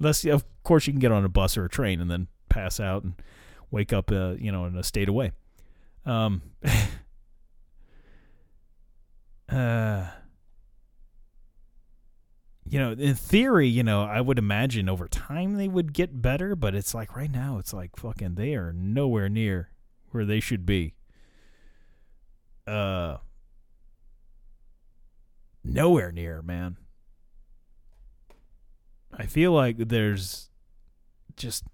Unless of course you can get on a bus or a train and then pass out and wake up uh, you know in a state away. Um *laughs* uh you know, in theory, you know, I would imagine over time they would get better, but it's like right now, it's like fucking they are nowhere near where they should be. Uh, nowhere near, man. I feel like there's just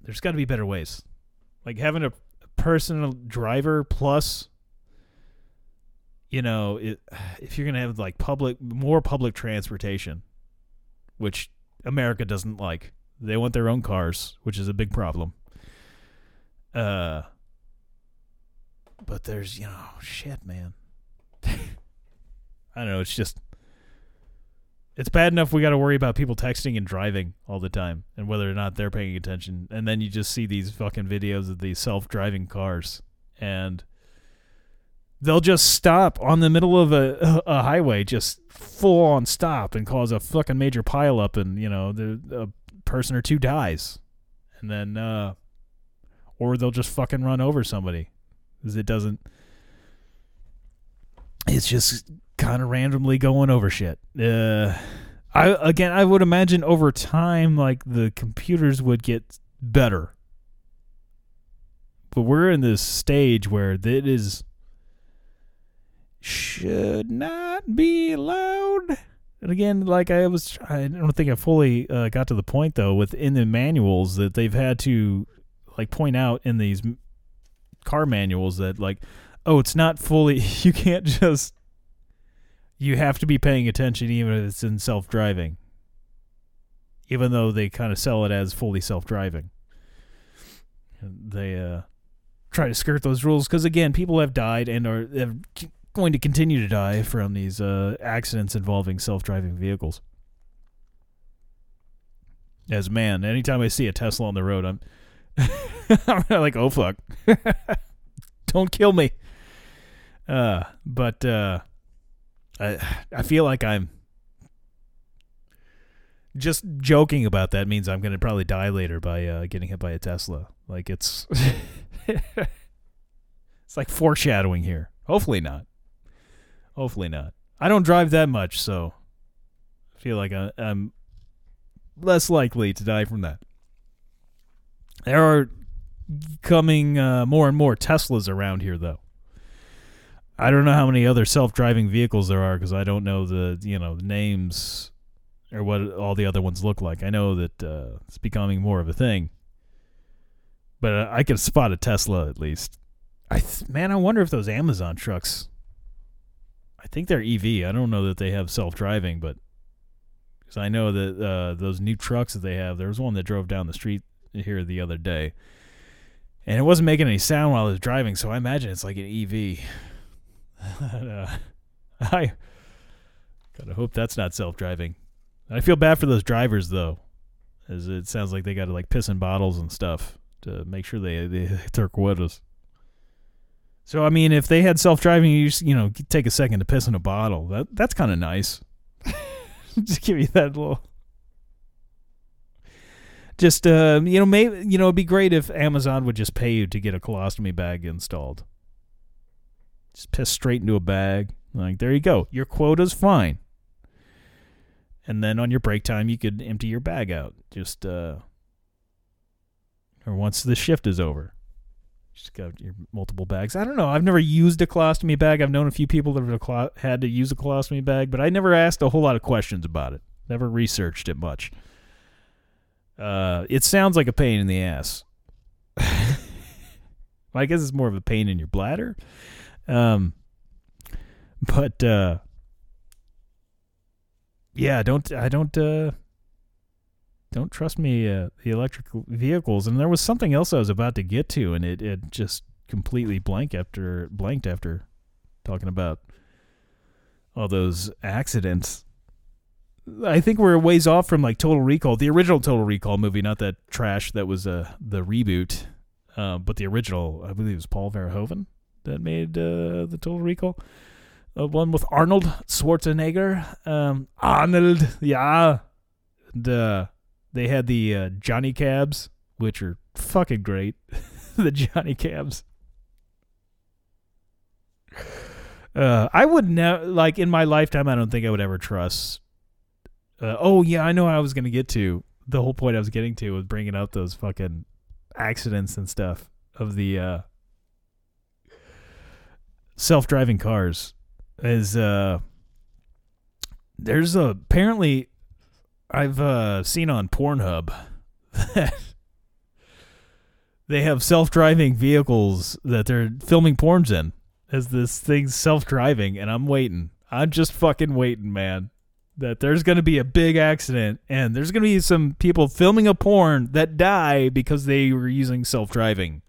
there's got to be better ways, like having a personal driver plus you know, it, if you're gonna have like public, more public transportation, which America doesn't like, they want their own cars, which is a big problem. Uh, but there's you know, shit, man. *laughs* I don't know. It's just, it's bad enough we got to worry about people texting and driving all the time, and whether or not they're paying attention. And then you just see these fucking videos of these self-driving cars, and they'll just stop on the middle of a, a highway, just full on stop and cause a fucking major pileup, and you know, the a person or two dies, and then, uh, or they'll just fucking run over somebody, because it doesn't. It's just kind of randomly going over shit. Uh, I again, I would imagine over time, like the computers would get better. But we're in this stage where it is should not be allowed. And again, like I was, I don't think I fully uh, got to the point though. Within the manuals that they've had to like point out in these car manuals that like, oh, it's not fully. *laughs* You can't just. You have to be paying attention even if it's in self driving. Even though they kind of sell it as fully self driving. They uh, try to skirt those rules because again, people have died and are have going to continue to die from these uh, accidents involving self-driving vehicles. As man, anytime I see a Tesla on the road, I'm *laughs* I'm like, oh fuck, *laughs* don't kill me. Uh, but uh, I I feel like I'm just joking about that means I'm gonna probably die later by uh, getting hit by a Tesla. Like it's *laughs* it's like foreshadowing here. Hopefully not. Hopefully not. I don't drive that much, so I feel like I, I'm less likely to die from that. There are coming uh, more and more Teslas around here, though. I don't know how many other self-driving vehicles there are because I don't know the you know the names or what all the other ones look like. I know that uh, it's becoming more of a thing, but uh, I can spot a Tesla at least. I th- man, I wonder if those Amazon trucks. I think they're EV. I don't know that they have self-driving, but because I know that uh, those new trucks that they have, there was one that drove down the street here the other day, and it wasn't making any sound while it was driving. So I imagine it's like an EV. *laughs* I gotta hope that's not self-driving. I feel bad for those drivers though, as it sounds like they got to like piss in bottles and stuff to make sure they they *laughs* hit their quotas. So I mean, if they had self-driving, you just, you know take a second to piss in a bottle. That that's kind of nice. *laughs* just give you that little. Just uh, you know, maybe you know, it'd be great if Amazon would just pay you to get a colostomy bag installed. Just piss straight into a bag. Like there you go, your quota's fine. And then on your break time, you could empty your bag out. Just uh, or once the shift is over. Just got your multiple bags. I don't know. I've never used a colostomy bag. I've known a few people that have had to use a colostomy bag, but I never asked a whole lot of questions about it. Never researched it much. Uh, it sounds like a pain in the ass. *laughs* I guess it's more of a pain in your bladder. Um, but uh, yeah, don't I don't uh, don't trust me uh, the electric vehicles. And there was something else I was about to get to, and it it just completely blank after blanked after talking about all those accidents. I think we're a ways off from like Total Recall, the original Total Recall movie, not that trash that was uh, the reboot, uh, but the original. I believe it was Paul Verhoeven that made uh, the Total Recall. Uh, one with Arnold Schwarzenegger. Um, Arnold, yeah. And, uh, they had the uh, Johnny Cabs, which are fucking great. *laughs* the Johnny Cabs. Uh, I would never like in my lifetime. I don't think I would ever trust. Uh, oh yeah, I know I was gonna get to. The whole point I was getting to was bringing up those fucking accidents and stuff of the uh, self-driving cars. Is uh, there's a, apparently I've uh, seen on Pornhub *laughs* that they have self-driving vehicles that they're filming porns in as this thing's self-driving, and I'm waiting. I'm just fucking waiting, man. That there's going to be a big accident, and there's going to be some people filming a porn that die because they were using self-driving.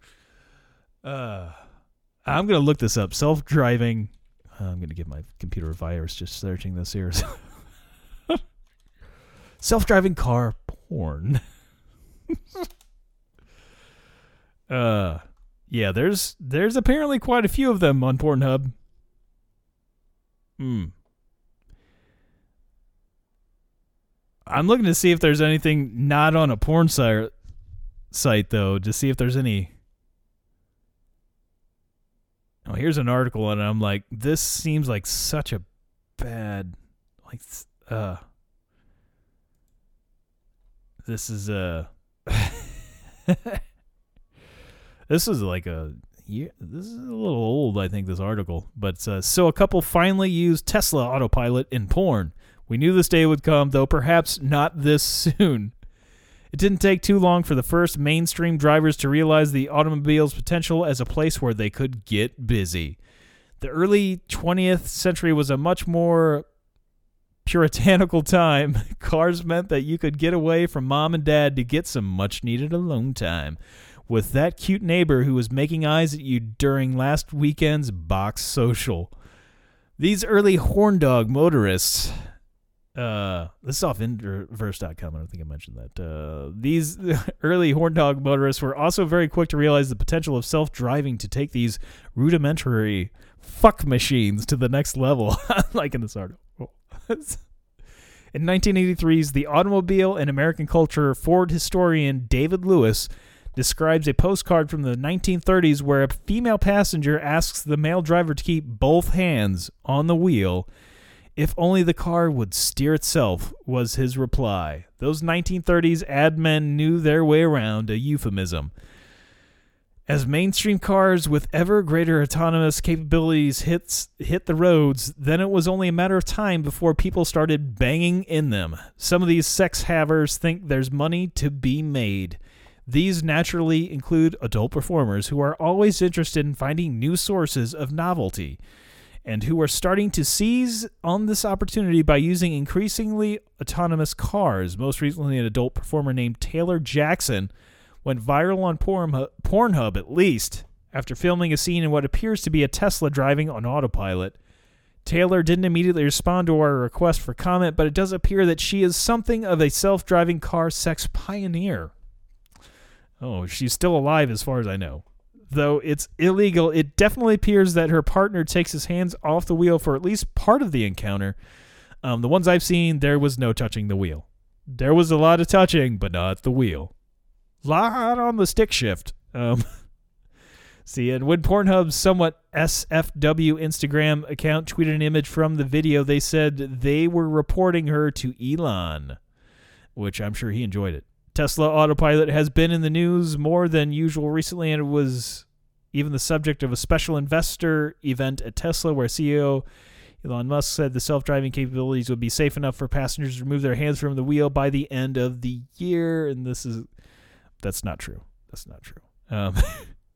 Uh, I'm to look this up. Self-driving. I'm going to give my computer a virus just searching this here. *laughs* self-driving car porn. *laughs* uh yeah, there's there's apparently quite a few of them on Pornhub. Hmm. I'm looking to see if there's anything not on a porn site site though, to see if there's any Oh, here's an article and I'm like this seems like such a bad. Like, uh, this is a. *laughs* this is like a. Yeah, this is a little old, I think, this article. But uh, so a couple finally used Tesla autopilot in porn. We knew this day would come, though perhaps not this *laughs* soon. It didn't take too long for the first mainstream drivers to realize the automobile's potential as a place where they could get busy. The early 20th century was a much more puritanical *laughs* time. Cars meant that you could get away from mom and dad to get some much needed alone time with that cute neighbor who was making eyes at you during last weekend's box social. These early horn dog motorists uh, this is off Inverse.com. I don't think I mentioned that. Uh, these *laughs* early horn dog motorists were also very quick to realize the potential of self driving to take these rudimentary fuck machines to the next level, *laughs* like in this article. in 1983's The Automobile and American Culture, Ford historian David Lewis describes a postcard from the 1930s where a female passenger asks the male driver to keep both hands on the wheel if only the car would steer itself, was his reply. Those 1930s ad men knew their way around a euphemism. As mainstream cars with ever greater autonomous capabilities hits, hit the roads, then it was only a matter of time before people started banging in them. Some of these sex havers think there's money to be made. These naturally include adult performers who are always interested in finding new sources of novelty and who are starting to seize on this opportunity by using increasingly autonomous cars. Most recently, an adult performer named Taylor Jackson went viral on Pornhub, at least after filming a scene in what appears to be a Tesla driving on autopilot. Taylor didn't immediately respond to our request for comment, but it does appear that she is something of a self driving car sex pioneer. Oh, she's still alive as far as I know though it's illegal, it definitely appears that her partner takes his hands off the wheel for at least part of the encounter. Um, the ones I've seen, there was no touching the wheel. There was a lot of touching, but not the wheel. Lot on the stick shift. Um, *laughs* see, and when Pornhub's somewhat SFW Instagram account tweeted an image from the video, they said they were reporting her to Elon, which I'm sure he enjoyed it. Tesla Autopilot has been in the news more than usual recently, and it was even the subject of a special investor event at Tesla where CEO Elon Musk said the self driving capabilities would be safe enough for passengers to remove their hands from the wheel by the end of the year. And this is, that's not true. That's not true. Um,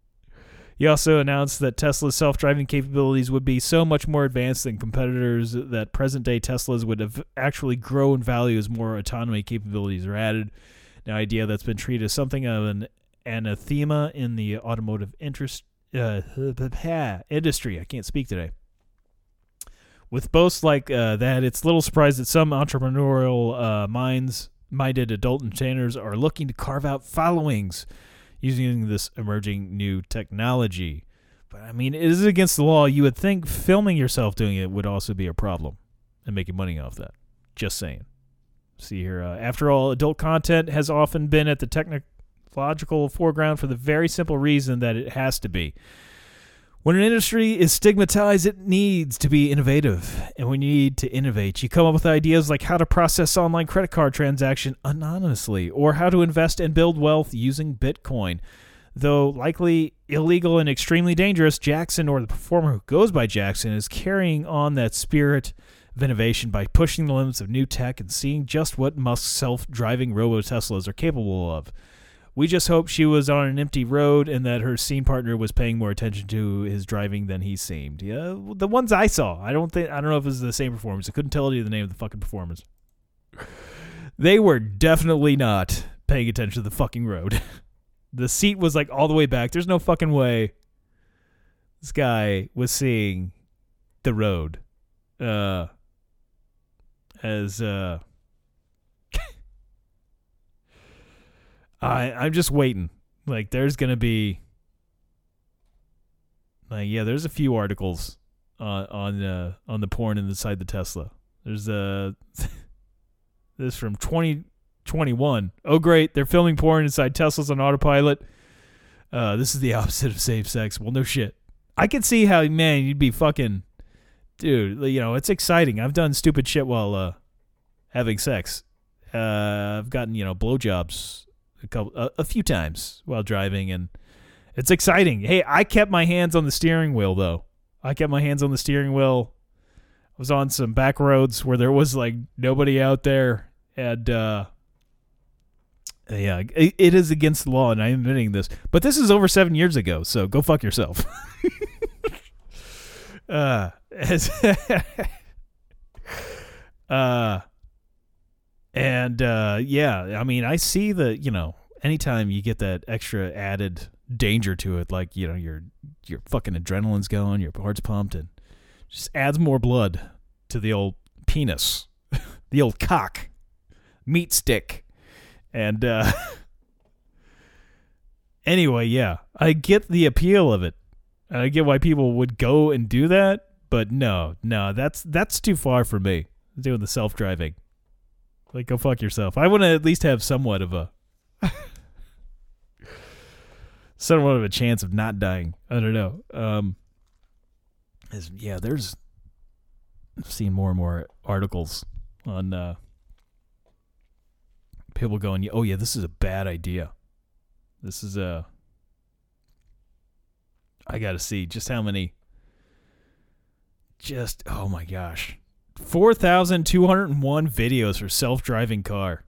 *laughs* he also announced that Tesla's self driving capabilities would be so much more advanced than competitors that present day Teslas would have actually grow in value as more autonomy capabilities are added an idea that's been treated as something of an anathema in the automotive interest uh, *laughs* industry. I can't speak today. With boasts like uh, that, it's little surprise that some entrepreneurial uh, minds, minded adult entertainers are looking to carve out followings using this emerging new technology. But I mean, it is against the law. You would think filming yourself doing it would also be a problem and making money off that. Just saying see here. Uh, after all, adult content has often been at the technological foreground for the very simple reason that it has to be. When an industry is stigmatized, it needs to be innovative. And when you need to innovate, you come up with ideas like how to process online credit card transaction anonymously or how to invest and build wealth using Bitcoin. Though likely illegal and extremely dangerous, Jackson, or the performer who goes by Jackson, is carrying on that spirit of innovation by pushing the limits of new tech and seeing just what Musk's self-driving robo Teslas are capable of. We just hope she was on an empty road and that her scene partner was paying more attention to his driving than he seemed. Yeah, the ones I saw, I don't think I don't know if it was the same performance. I couldn't tell you the name of the fucking performance. They were definitely not paying attention to the fucking road. *laughs* the seat was like all the way back. There's no fucking way this guy was seeing the road. Uh as uh *laughs* I I'm just waiting. Like there's gonna be like yeah, there's a few articles uh, on uh, on the porn inside the Tesla. There's a *laughs* this from 2021. Oh great, they're filming porn inside Teslas on autopilot. Uh, this is the opposite of safe sex. Well, no shit. I can see how man you'd be fucking dude, you know, it's exciting. I've done stupid shit while uh, having sex. Uh, I've gotten you know blowjobs a couple, a, a few times while driving, and it's exciting. Hey, I kept my hands on the steering wheel though. I kept my hands on the steering wheel. I was on some back roads where there was like nobody out there, and uh, yeah, it, it is against the law, and I'm admitting this. But this is over seven years ago, so go fuck yourself. *laughs* uh, as *laughs* uh, and uh, yeah, I mean, I see the you know, anytime you get that extra added danger to it, like you know, your your fucking adrenaline's going, your heart's pumped, and just adds more blood to the old penis, *laughs* the old cock, meat stick, and uh, *laughs* anyway, yeah, I get the appeal of it. And I get why people would go and do that, but no, no, that's that's too far for me. Doing the self driving, like go fuck yourself. I want to at least have somewhat of a *laughs* somewhat of a chance of not dying. I don't know. Um, yeah, there's I've seen more and more articles on uh, people going, "Oh yeah, this is a bad idea. This is a." I got to see just how many. Just oh my gosh, four thousand two hundred and one videos for self-driving car.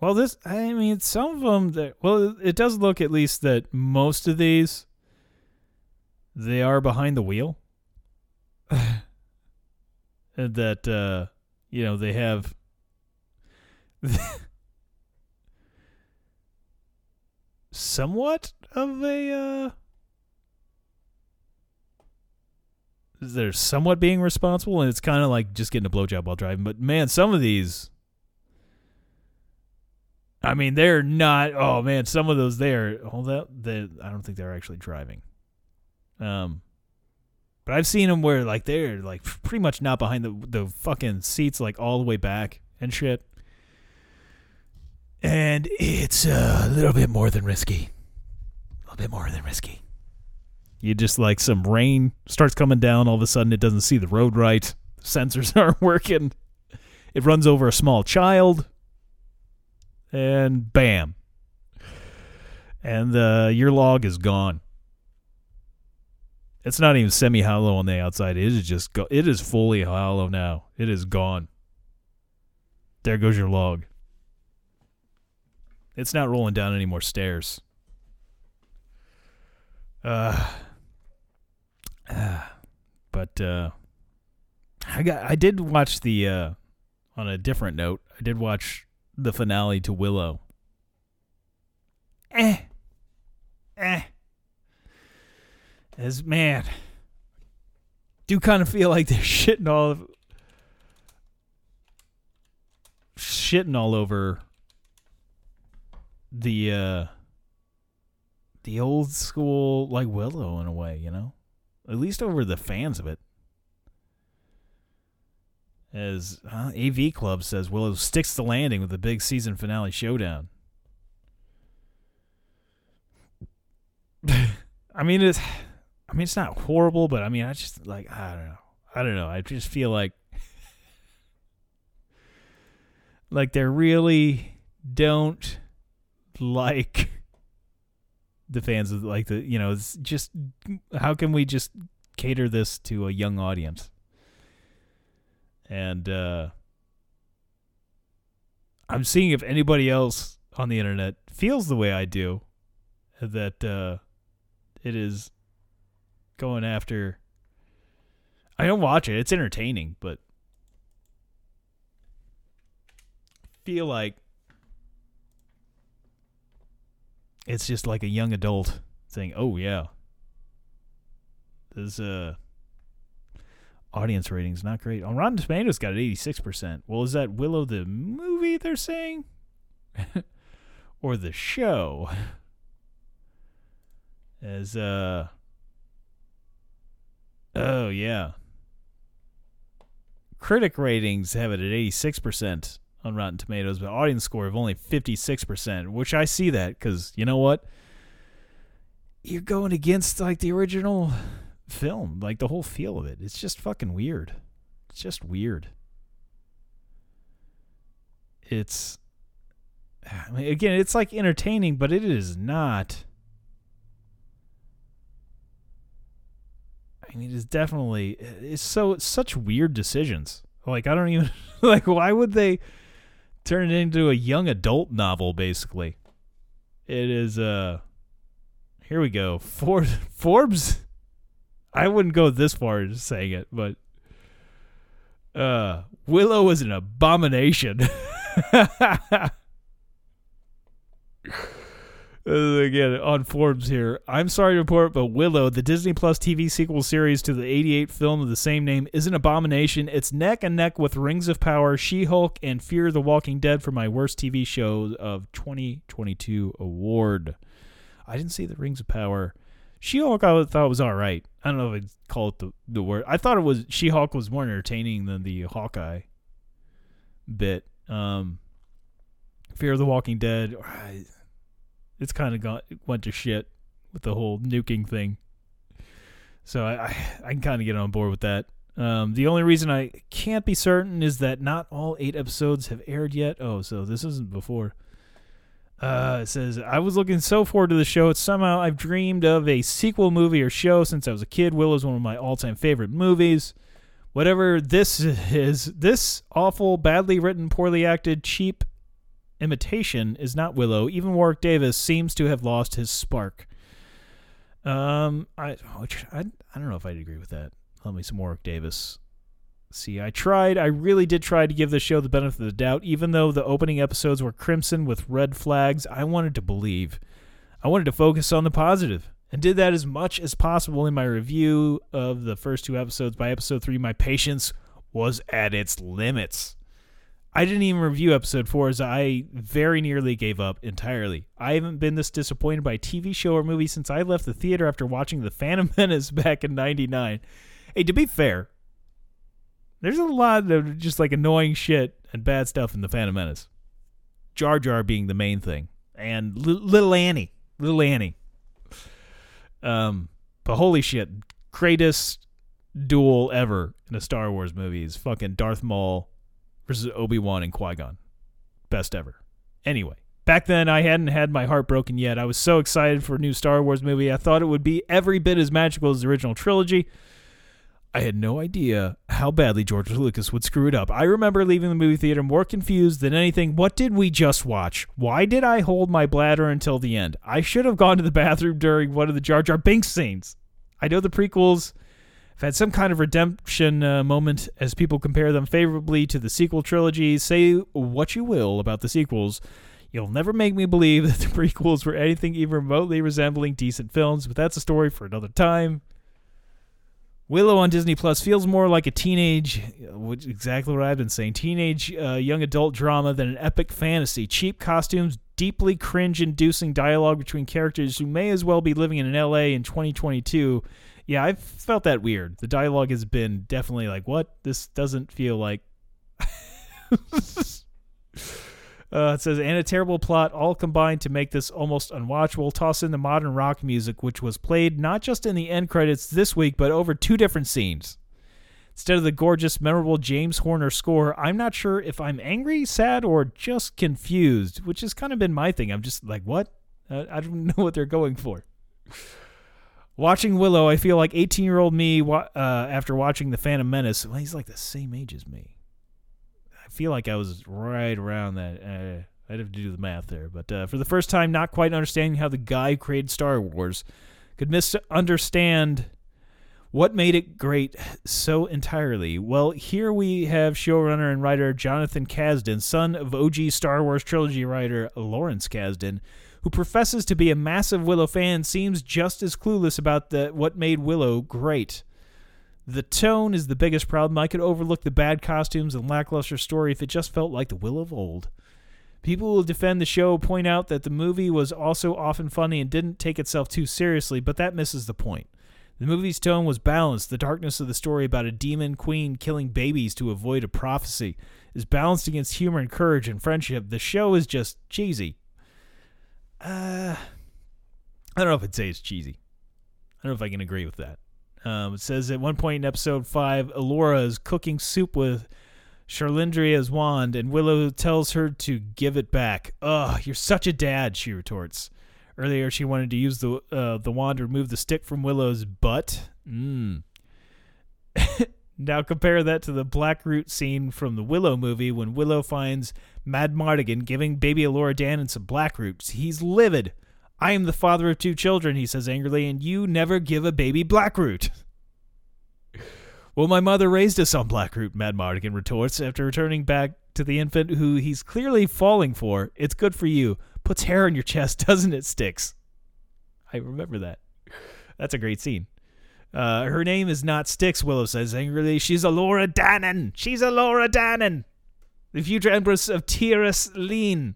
Well, this I mean, some of them. That, well, it does look at least that most of these they are behind the wheel. *laughs* And that uh, you know they have. *laughs* somewhat of a uh they're somewhat being responsible and it's kind of like just getting a blowjob while driving but man some of these i mean they're not oh man some of those there hold that they, i don't think they're actually driving um but i've seen them where like they're like pretty much not behind the the fucking seats like all the way back and shit and it's a little bit more than risky. Bit more than risky. You just like some rain starts coming down, all of a sudden it doesn't see the road right. Sensors *laughs* aren't working. It runs over a small child. And bam. And uh, your log is gone. It's not even semi hollow on the outside. It is just go- it is fully hollow now. It is gone. There goes your log. It's not rolling down any more stairs. Uh, uh but uh I got I did watch the uh on a different note, I did watch the finale to Willow. Eh. Eh. As man do kind of feel like they're shitting all of shitting all over the uh the old school like Willow in a way, you know? At least over the fans of it. As uh, AV Club says, Willow sticks the landing with the big season finale showdown. *laughs* I mean, it's, I mean, it's not horrible, but I mean, I just like, I don't know, I don't know. I just feel like, like they really don't like the fans of like the you know it's just how can we just cater this to a young audience? And uh i'm seeing if anybody else on the internet feels the way i do that uh it is going after i don't watch it it's entertaining but feel like it's just like a young adult saying, "Oh yeah, this uh audience ratings not great." On Rotten Tomatoes, got it eighty six percent. Well, is that Willow the movie they're saying, *laughs* or the show? *laughs* As uh oh yeah, critic ratings have it at eighty six percent on Rotten Tomatoes, but audience score of only 56%, which I see that because you know what? You're going against like the original film, like the whole feel of it. It's just fucking weird. It's just weird. It's I mean, again, it's like entertaining, but it is not. I mean, it's definitely it's so such weird decisions. Like I don't even *laughs* like why would they turn it into a young adult novel? Basically, it is. Uh, here we go. Forbes. *laughs* Forbes. I wouldn't go this far as saying it, but uh, Willow is an abomination. *laughs* Uh, Again, on Forbes here. I'm sorry to report, but Willow, the Disney Plus TV sequel series to the 88 film of the same name, is an abomination. It's neck and neck with Rings of Power, She Hulk, and Fear the Walking Dead for my worst TV show of 2022 award. I didn't see the Rings of Power. She Hulk, I thought was all right. I don't know if I'd call it the, the word. I thought it was She Hulk was more entertaining than the Hawkeye bit. Um, Fear the Walking Dead. I- it's kind of got went to shit with the whole nuking thing. So I I, I can kind of get on board with that. Um, the only reason I can't be certain is that not all eight episodes have aired yet. Oh, so this isn't before. Uh, it says I was looking so forward to the show. It's somehow I've dreamed of a sequel movie or show since I was a kid. Willow's one of my all-time favorite movies. Whatever this is, this awful, badly written, poorly acted, cheap imitation is not Willow. Even Warwick Davis seems to have lost his spark. Um, I, which I, I don't know if I'd agree with that. Let me some Warwick Davis. See, I tried. I really did try to give the show the benefit of the doubt, even though the opening episodes were crimson with red flags. I wanted to believe. I wanted to focus on the positive, and did that as much as possible in my review of the first two episodes. By episode three, my patience was at its limits. I didn't even review episode four as I very nearly gave up entirely. I haven't been this disappointed by a TV show or movie since I left the theater after watching The Phantom *laughs* Menace back in 99. Hey, to be fair, there's a lot of just like annoying shit and bad stuff in The Phantom Menace. Jar Jar being the main thing. And Li- Little Annie. Little Annie. Um, but holy shit, greatest duel ever in a Star Wars movie is fucking Darth Maul versus Obi Wan and Qui Gon. Best ever. Anyway, back then I hadn't had my heart broken yet. I was so excited for a new Star Wars movie. I thought it would be every bit as magical as the original trilogy. I had no idea how badly George Lucas would screw it up. I remember leaving the movie theater more confused than anything. What did we just watch? Why did I hold my bladder until the end? I should have gone to the bathroom during one of the Jar Jar Binks scenes. I know the prequels have had some kind of redemption uh, moment as people compare them favorably to the sequel trilogy. Say what you will about the sequels. You'll never make me believe *laughs* that the prequels were anything even remotely resembling decent films, but that's a story for another time. Willow on Disney Plus feels more like a teenage, which exactly what I've been saying, teenage uh, young adult drama than an epic fantasy. Cheap costumes, deeply cringe-inducing dialogue between characters who may as well be living in an LA in 2022. Yeah, I've felt that weird. The dialogue has been definitely like, what? This doesn't feel like. *laughs* Uh, it says, and a terrible plot, all combined to make this almost unwatchable. Toss in the modern rock music, which was played not just in the end credits this week, but over two different scenes. Instead of the gorgeous, memorable James Horner score, I'm not sure if I'm angry, sad, or just confused, which has kind of been my thing. I'm just like, what? Uh, I don't *laughs* know what they're going for. Watching Willow, I feel like 18 year old me uh, after watching The Phantom Menace. Well, he's like the same age as me. I feel like I was right around that. Uh, I'd have to do the math there. But uh, for the first time, not quite understanding how the guy who created Star Wars could misunderstand what made it great so entirely. Well, here we have showrunner and writer Jonathan Kasdan, son of OG Star Wars trilogy writer Lawrence Kasdan, who professes to be a massive Willow fan, seems just as clueless about the what made Willow great. The tone is the biggest problem. I could overlook the bad costumes and lackluster story if it just felt like the Will of old. People who defend the show point out that the movie was also often funny and didn't take itself too seriously, but that misses the point. The movie's tone was balanced. The darkness of the story about a demon queen killing babies to avoid a prophecy is balanced against humor and courage and friendship. The show is just cheesy. Uh, I don't know if I'd say it's cheesy. I don't know if I can agree with that. Um, it says at one point in episode five, Elora is cooking soup with Cherlindrea's wand, and Willow tells her to give it back. Ugh, you're such a dad, she retorts. Earlier, she wanted to use the uh, the wand to remove the stick from Willow's butt. Mmm. *laughs* now compare that to the Blackroot scene from the Willow movie when Willow finds Madmartigan giving baby Elora Danan some Blackroots. He's livid. I am the father of two children, he says angrily, and you never give a baby Blackroot. *laughs* well, my mother raised us on Blackroot, Madmartigan retorts after returning back to the infant who he's clearly falling for. It's good for you. Puts hair on your chest, *laughs* doesn't it, Sticks? I remember that. That's a great scene. Uh, her name is not Sticks, Willow says angrily. She's Elora Danan. She's Elora Danan. The future Empress of Tir Asleen.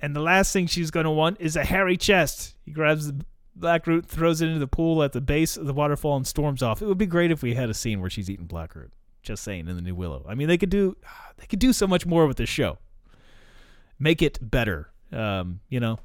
And the last thing she's going to want is a hairy chest. He grabs the Blackroot, throws it into the pool at the base of the waterfall, and storms off. It would be great if we had a scene where she's eating Blackroot. Just saying, in the new Willow. I mean, they could do, they could do so much more with this show. Make it better. Um, you know,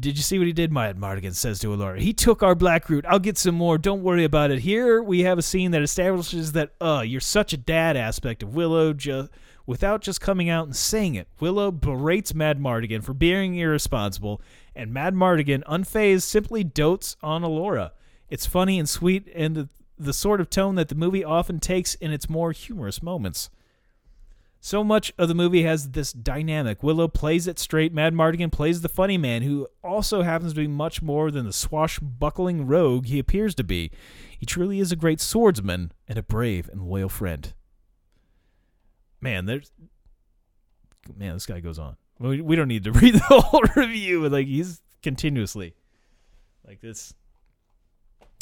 did you see what he did? Madmartigan says to Elora. He took our black root. I'll get some more. Don't worry about it. Here we have a scene that establishes that, uh, you're such a dad aspect of Willow just without just coming out and saying it. Willow berates Madmartigan for being irresponsible, and Madmartigan, unfazed, simply dotes on Elora. It's funny and sweet and the, the sort of tone that the movie often takes in its more humorous moments. So much of the movie has this dynamic. Willow plays it straight. Madmartigan plays the funny man, who also happens to be much more than the swashbuckling rogue he appears to be. He truly is a great swordsman and a brave and loyal friend. Man, there's man, this guy goes on. We, don't need to *laughs* read the whole review. but, Like he's continuously like this.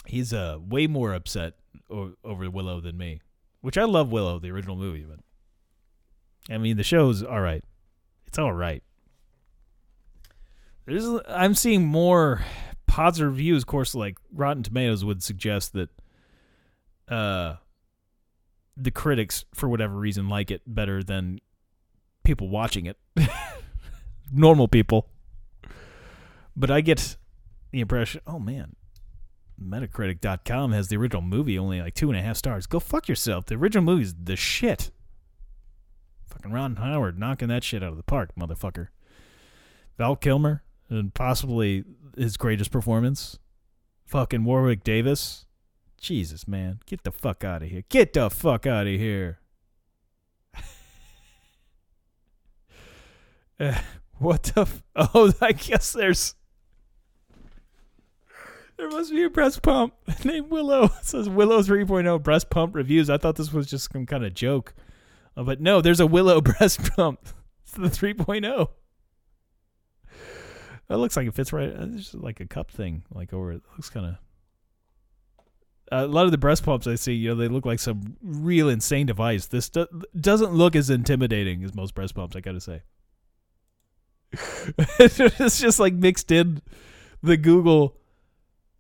He's uh way more upset over Willow than me, which I love Willow, the original movie, but I mean, the show's all right. It's all right. There's, I'm seeing more positive reviews. Of course, like Rotten Tomatoes would suggest that uh, the critics, for whatever reason, like it better than people watching it. *laughs* Normal people. But I get the impression, oh man, Metacritic.com has the original movie only like two and a half stars. Go fuck yourself. The original movie's the shit. Fucking Ron Howard knocking that shit out of the park, motherfucker. Val Kilmer and possibly his greatest performance. Fucking Warwick Davis. Jesus, man. Get the fuck out of here. Get the fuck out of here. Uh, *laughs* what the? F- oh, *laughs* I guess there's. There must be a breast pump *laughs* named Willow. It says Willow 3.0 breast pump reviews. I thought this was just some kind of joke. Uh, but no, there's a Willow *laughs* breast pump. It's the 3.0. That looks like it fits right. uh, It's just like a cup thing, like over. It looks kind of. a lot of the breast pumps I see, you know, they look like some real insane device. This do- doesn't look as intimidating as most breast pumps. I gotta say. *laughs* it's just like mixed in the Google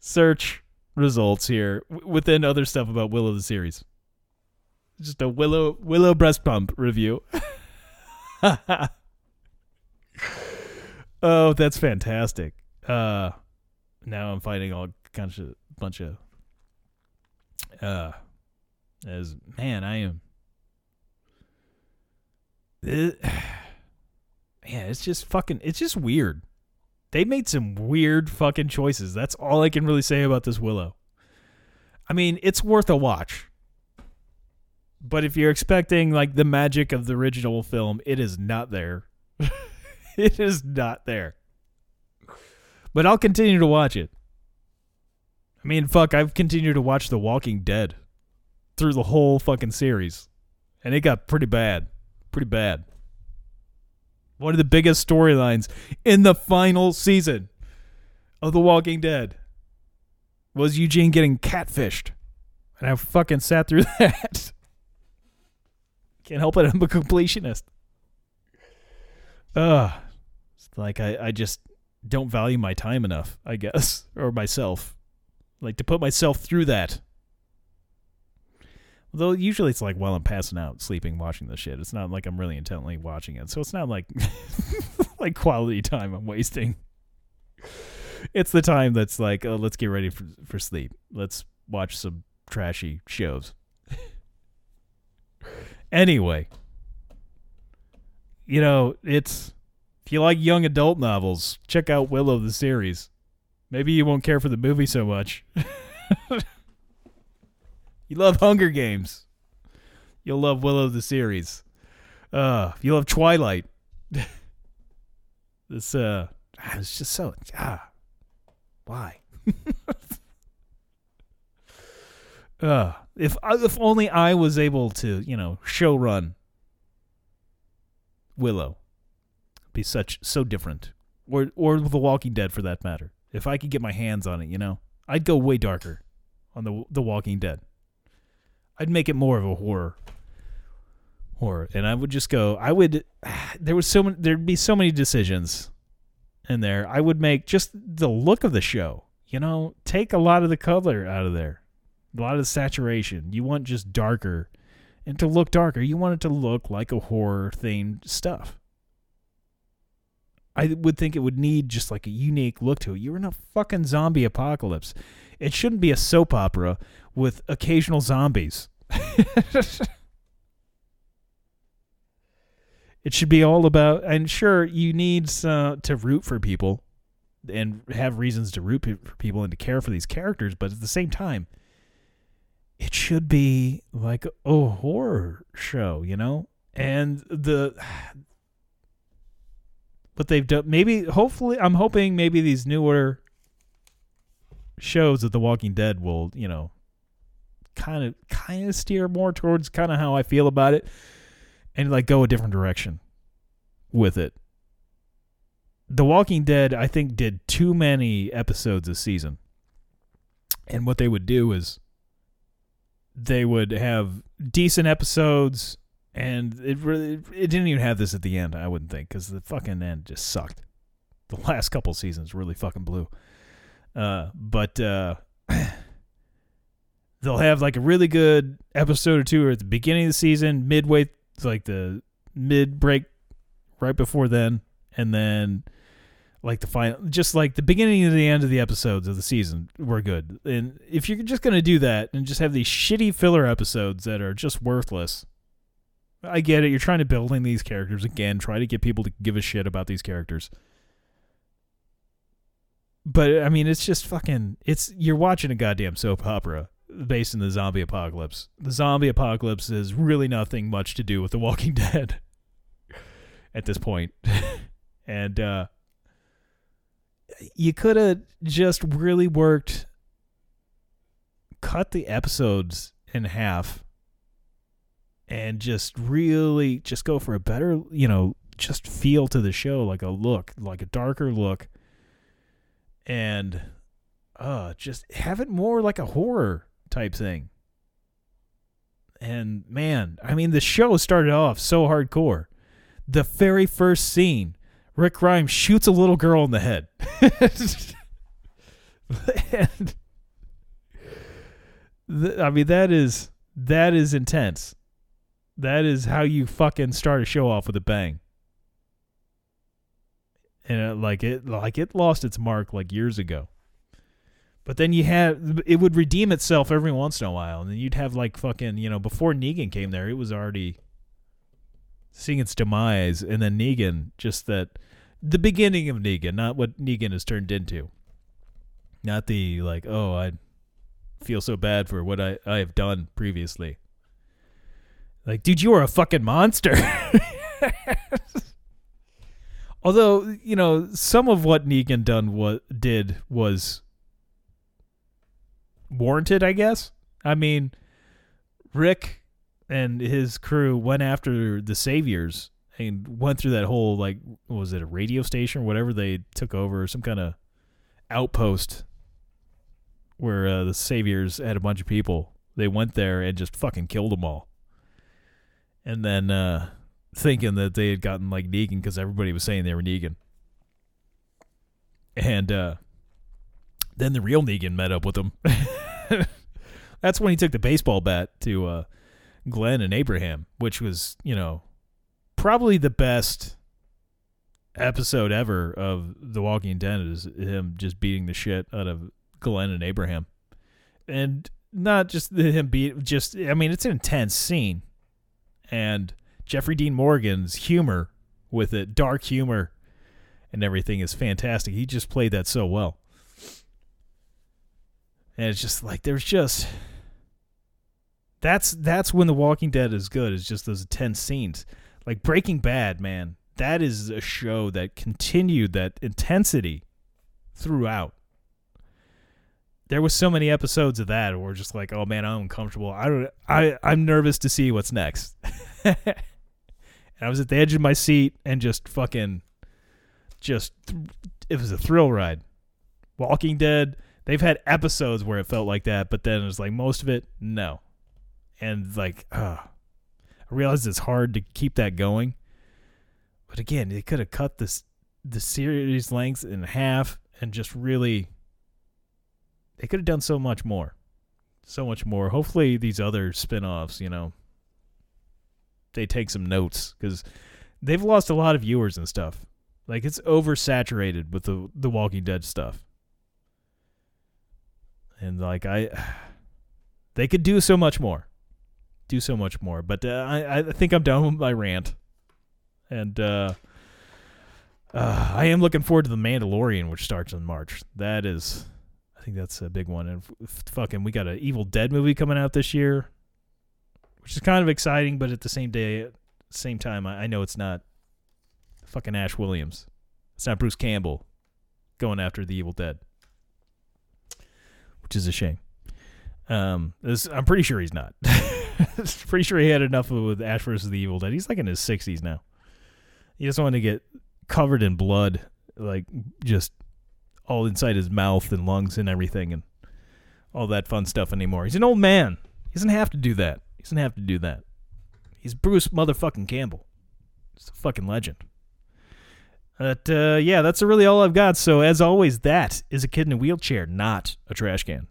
search results here within other stuff about Willow the series. Just a Willow Willow breast pump review. *laughs* oh, that's fantastic. Uh now I'm finding all kinds of bunch of uh as man, I am it, yeah, it's just fucking it's just weird. They made some weird fucking choices. That's all I can really say about this Willow. I mean, it's worth a watch. But if you're expecting like the magic of the original film, it is not there. *laughs* it is not there. But I'll continue to watch it. I mean, fuck, I've continued to watch The Walking Dead through the whole fucking series. And it got pretty bad. Pretty bad. One of the biggest storylines in the final season of The Walking Dead was Eugene getting catfished. And I fucking sat through *laughs* that. Can't help it. *laughs* I'm a completionist. Ugh. It's like I, I just don't value my time enough, I guess. *laughs* Or myself. Like to put myself through that. Though usually it's like while I'm passing out, sleeping, watching the shit. It's not like I'm really intently watching it. So it's not like *laughs* like quality time I'm wasting. It's the time that's like, oh, let's get ready for, for sleep. Let's watch some trashy shows. Anyway, you know, it's if you like young adult novels, check out Willow the series. Maybe you won't care for the movie so much. *laughs* you love Hunger Games. You'll love Willow the series. Uh, you love Twilight. *laughs* this uh ah, it's just so ah why? *laughs* uh if if only I was able to, you know, show run Willow. Be such so different. Or or The Walking Dead for that matter. If I could get my hands on it, you know. I'd go way darker on the The Walking Dead. I'd make it more of a horror horror and I would just go I would *sighs* there was so many there'd be so many decisions in there. I would make just the look of the show, you know, take a lot of the color out of there. A lot of saturation. You want just darker and to look darker. You want it to look like a horror themed stuff. I would think it would need just like a unique look to it. You're in a fucking zombie apocalypse. It shouldn't be a soap opera with occasional zombies. *laughs* it should be all about and sure you need uh, to root for people and have reasons to root for people and to care for these characters but at the same time it should be like a horror show you know and the what they've done maybe hopefully i'm hoping maybe these newer shows of the walking dead will you know kind of kind of steer more towards kind of how i feel about it and like go a different direction with it. The Walking Dead, I think, did too many episodes a season. And what they would do is they would have decent episodes, and it really it didn't even have this at the end. I wouldn't think because the fucking end just sucked. The last couple seasons really fucking blew. Uh, but uh, *clears throat* they'll have like a really good episode or two at the beginning of the season, midway like the mid break right before then and then like the final just like the beginning and the end of the episodes of the season were good and if you're just going to do that and just have these shitty filler episodes that are just worthless i get it you're trying to build in these characters again try to get people to give a shit about these characters but i mean it's just fucking it's you're watching a goddamn soap opera based in the zombie apocalypse. The zombie apocalypse is really nothing much to do with The Walking *laughs* Dead at this point. *laughs* and uh you could have just really worked cut the episodes in half and just really just go for a better, you know, just feel to the show like a look, like a darker look and uh just have it more like a horror type thing. And man, I mean, the show started off so hardcore. The very first scene, Rick Grimes shoots a little girl in the head. *laughs* and th- I mean, that is that is intense. That is how you fucking start a show off with a bang. And uh, like it, like it lost its mark like years ago. But then you had it would redeem itself every once in a while, and then you'd have like fucking you know before Negan came there, it was already seeing its demise, and then Negan just that the beginning of Negan, not what Negan has turned into, not the like oh I feel so bad for what I I have done previously. Like, dude, you are a fucking monster. *laughs* Although you know some of what Negan done what did was warranted, I guess. I mean, Rick and his crew went after the saviors and went through that whole like what was it a radio station or whatever they took over some kind of outpost where uh, the saviors had a bunch of people. They went there and just fucking killed them all. And then uh thinking that they had gotten like negan because everybody was saying they were negan. And uh then the real negan met up with them *laughs* that's when he took the baseball bat to uh Glenn and Abraham, which was, you know, probably the best episode ever of The Walking Dead is him just beating the shit out of Glenn and Abraham. And not just him beat just I mean it's an intense scene, and Jeffrey Dean Morgan's humor with it, dark humor, and everything is fantastic. He just played that so well, and it's just like there's just that's that's when The Walking Dead is good. Is just those intense scenes, like Breaking Bad, man. That is a show that continued that intensity throughout there was so many episodes of that where just like, oh man, I'm uncomfortable. I don't, I, I'm nervous to see what's next. *laughs* and I was at the edge of my seat and just fucking, just, it was a thrill ride. Walking Dead, they've had episodes where it felt like that, but then it was like most of it, no. And like, uh, I realize it's hard to keep that going. But again, they could have cut this the series length in half and just really they could have done so much more. So much more. Hopefully these other spin-offs, you know, they take some notes cuz they've lost a lot of viewers and stuff. Like it's oversaturated with the the Walking Dead stuff. And like I *sighs* they could do so much more. Do so much more. But uh, I I think I'm done with my rant. And uh uh, I am looking forward to the Mandalorian, which starts in March. That is I think that's a big one. And f- fucking, we got an Evil Dead movie coming out this year, which is kind of exciting, but at the same day, same time, I, I know it's not fucking Ash Williams. It's not Bruce Campbell going after the Evil Dead, which is a shame. Um, this, I'm pretty sure he's not. *laughs* *laughs* pretty sure he had enough of it with Ash versus the Evil Dead. He's like in his 60s now. He doesn't want to get covered in blood, like just all inside his mouth and lungs and everything and all that fun stuff anymore. He's an old man. He doesn't have to do that. He doesn't have to do that. He's Bruce motherfucking Campbell. He's a fucking legend. But uh, yeah, that's really all I've got. So as always, that is a kid in a wheelchair, not a trash can.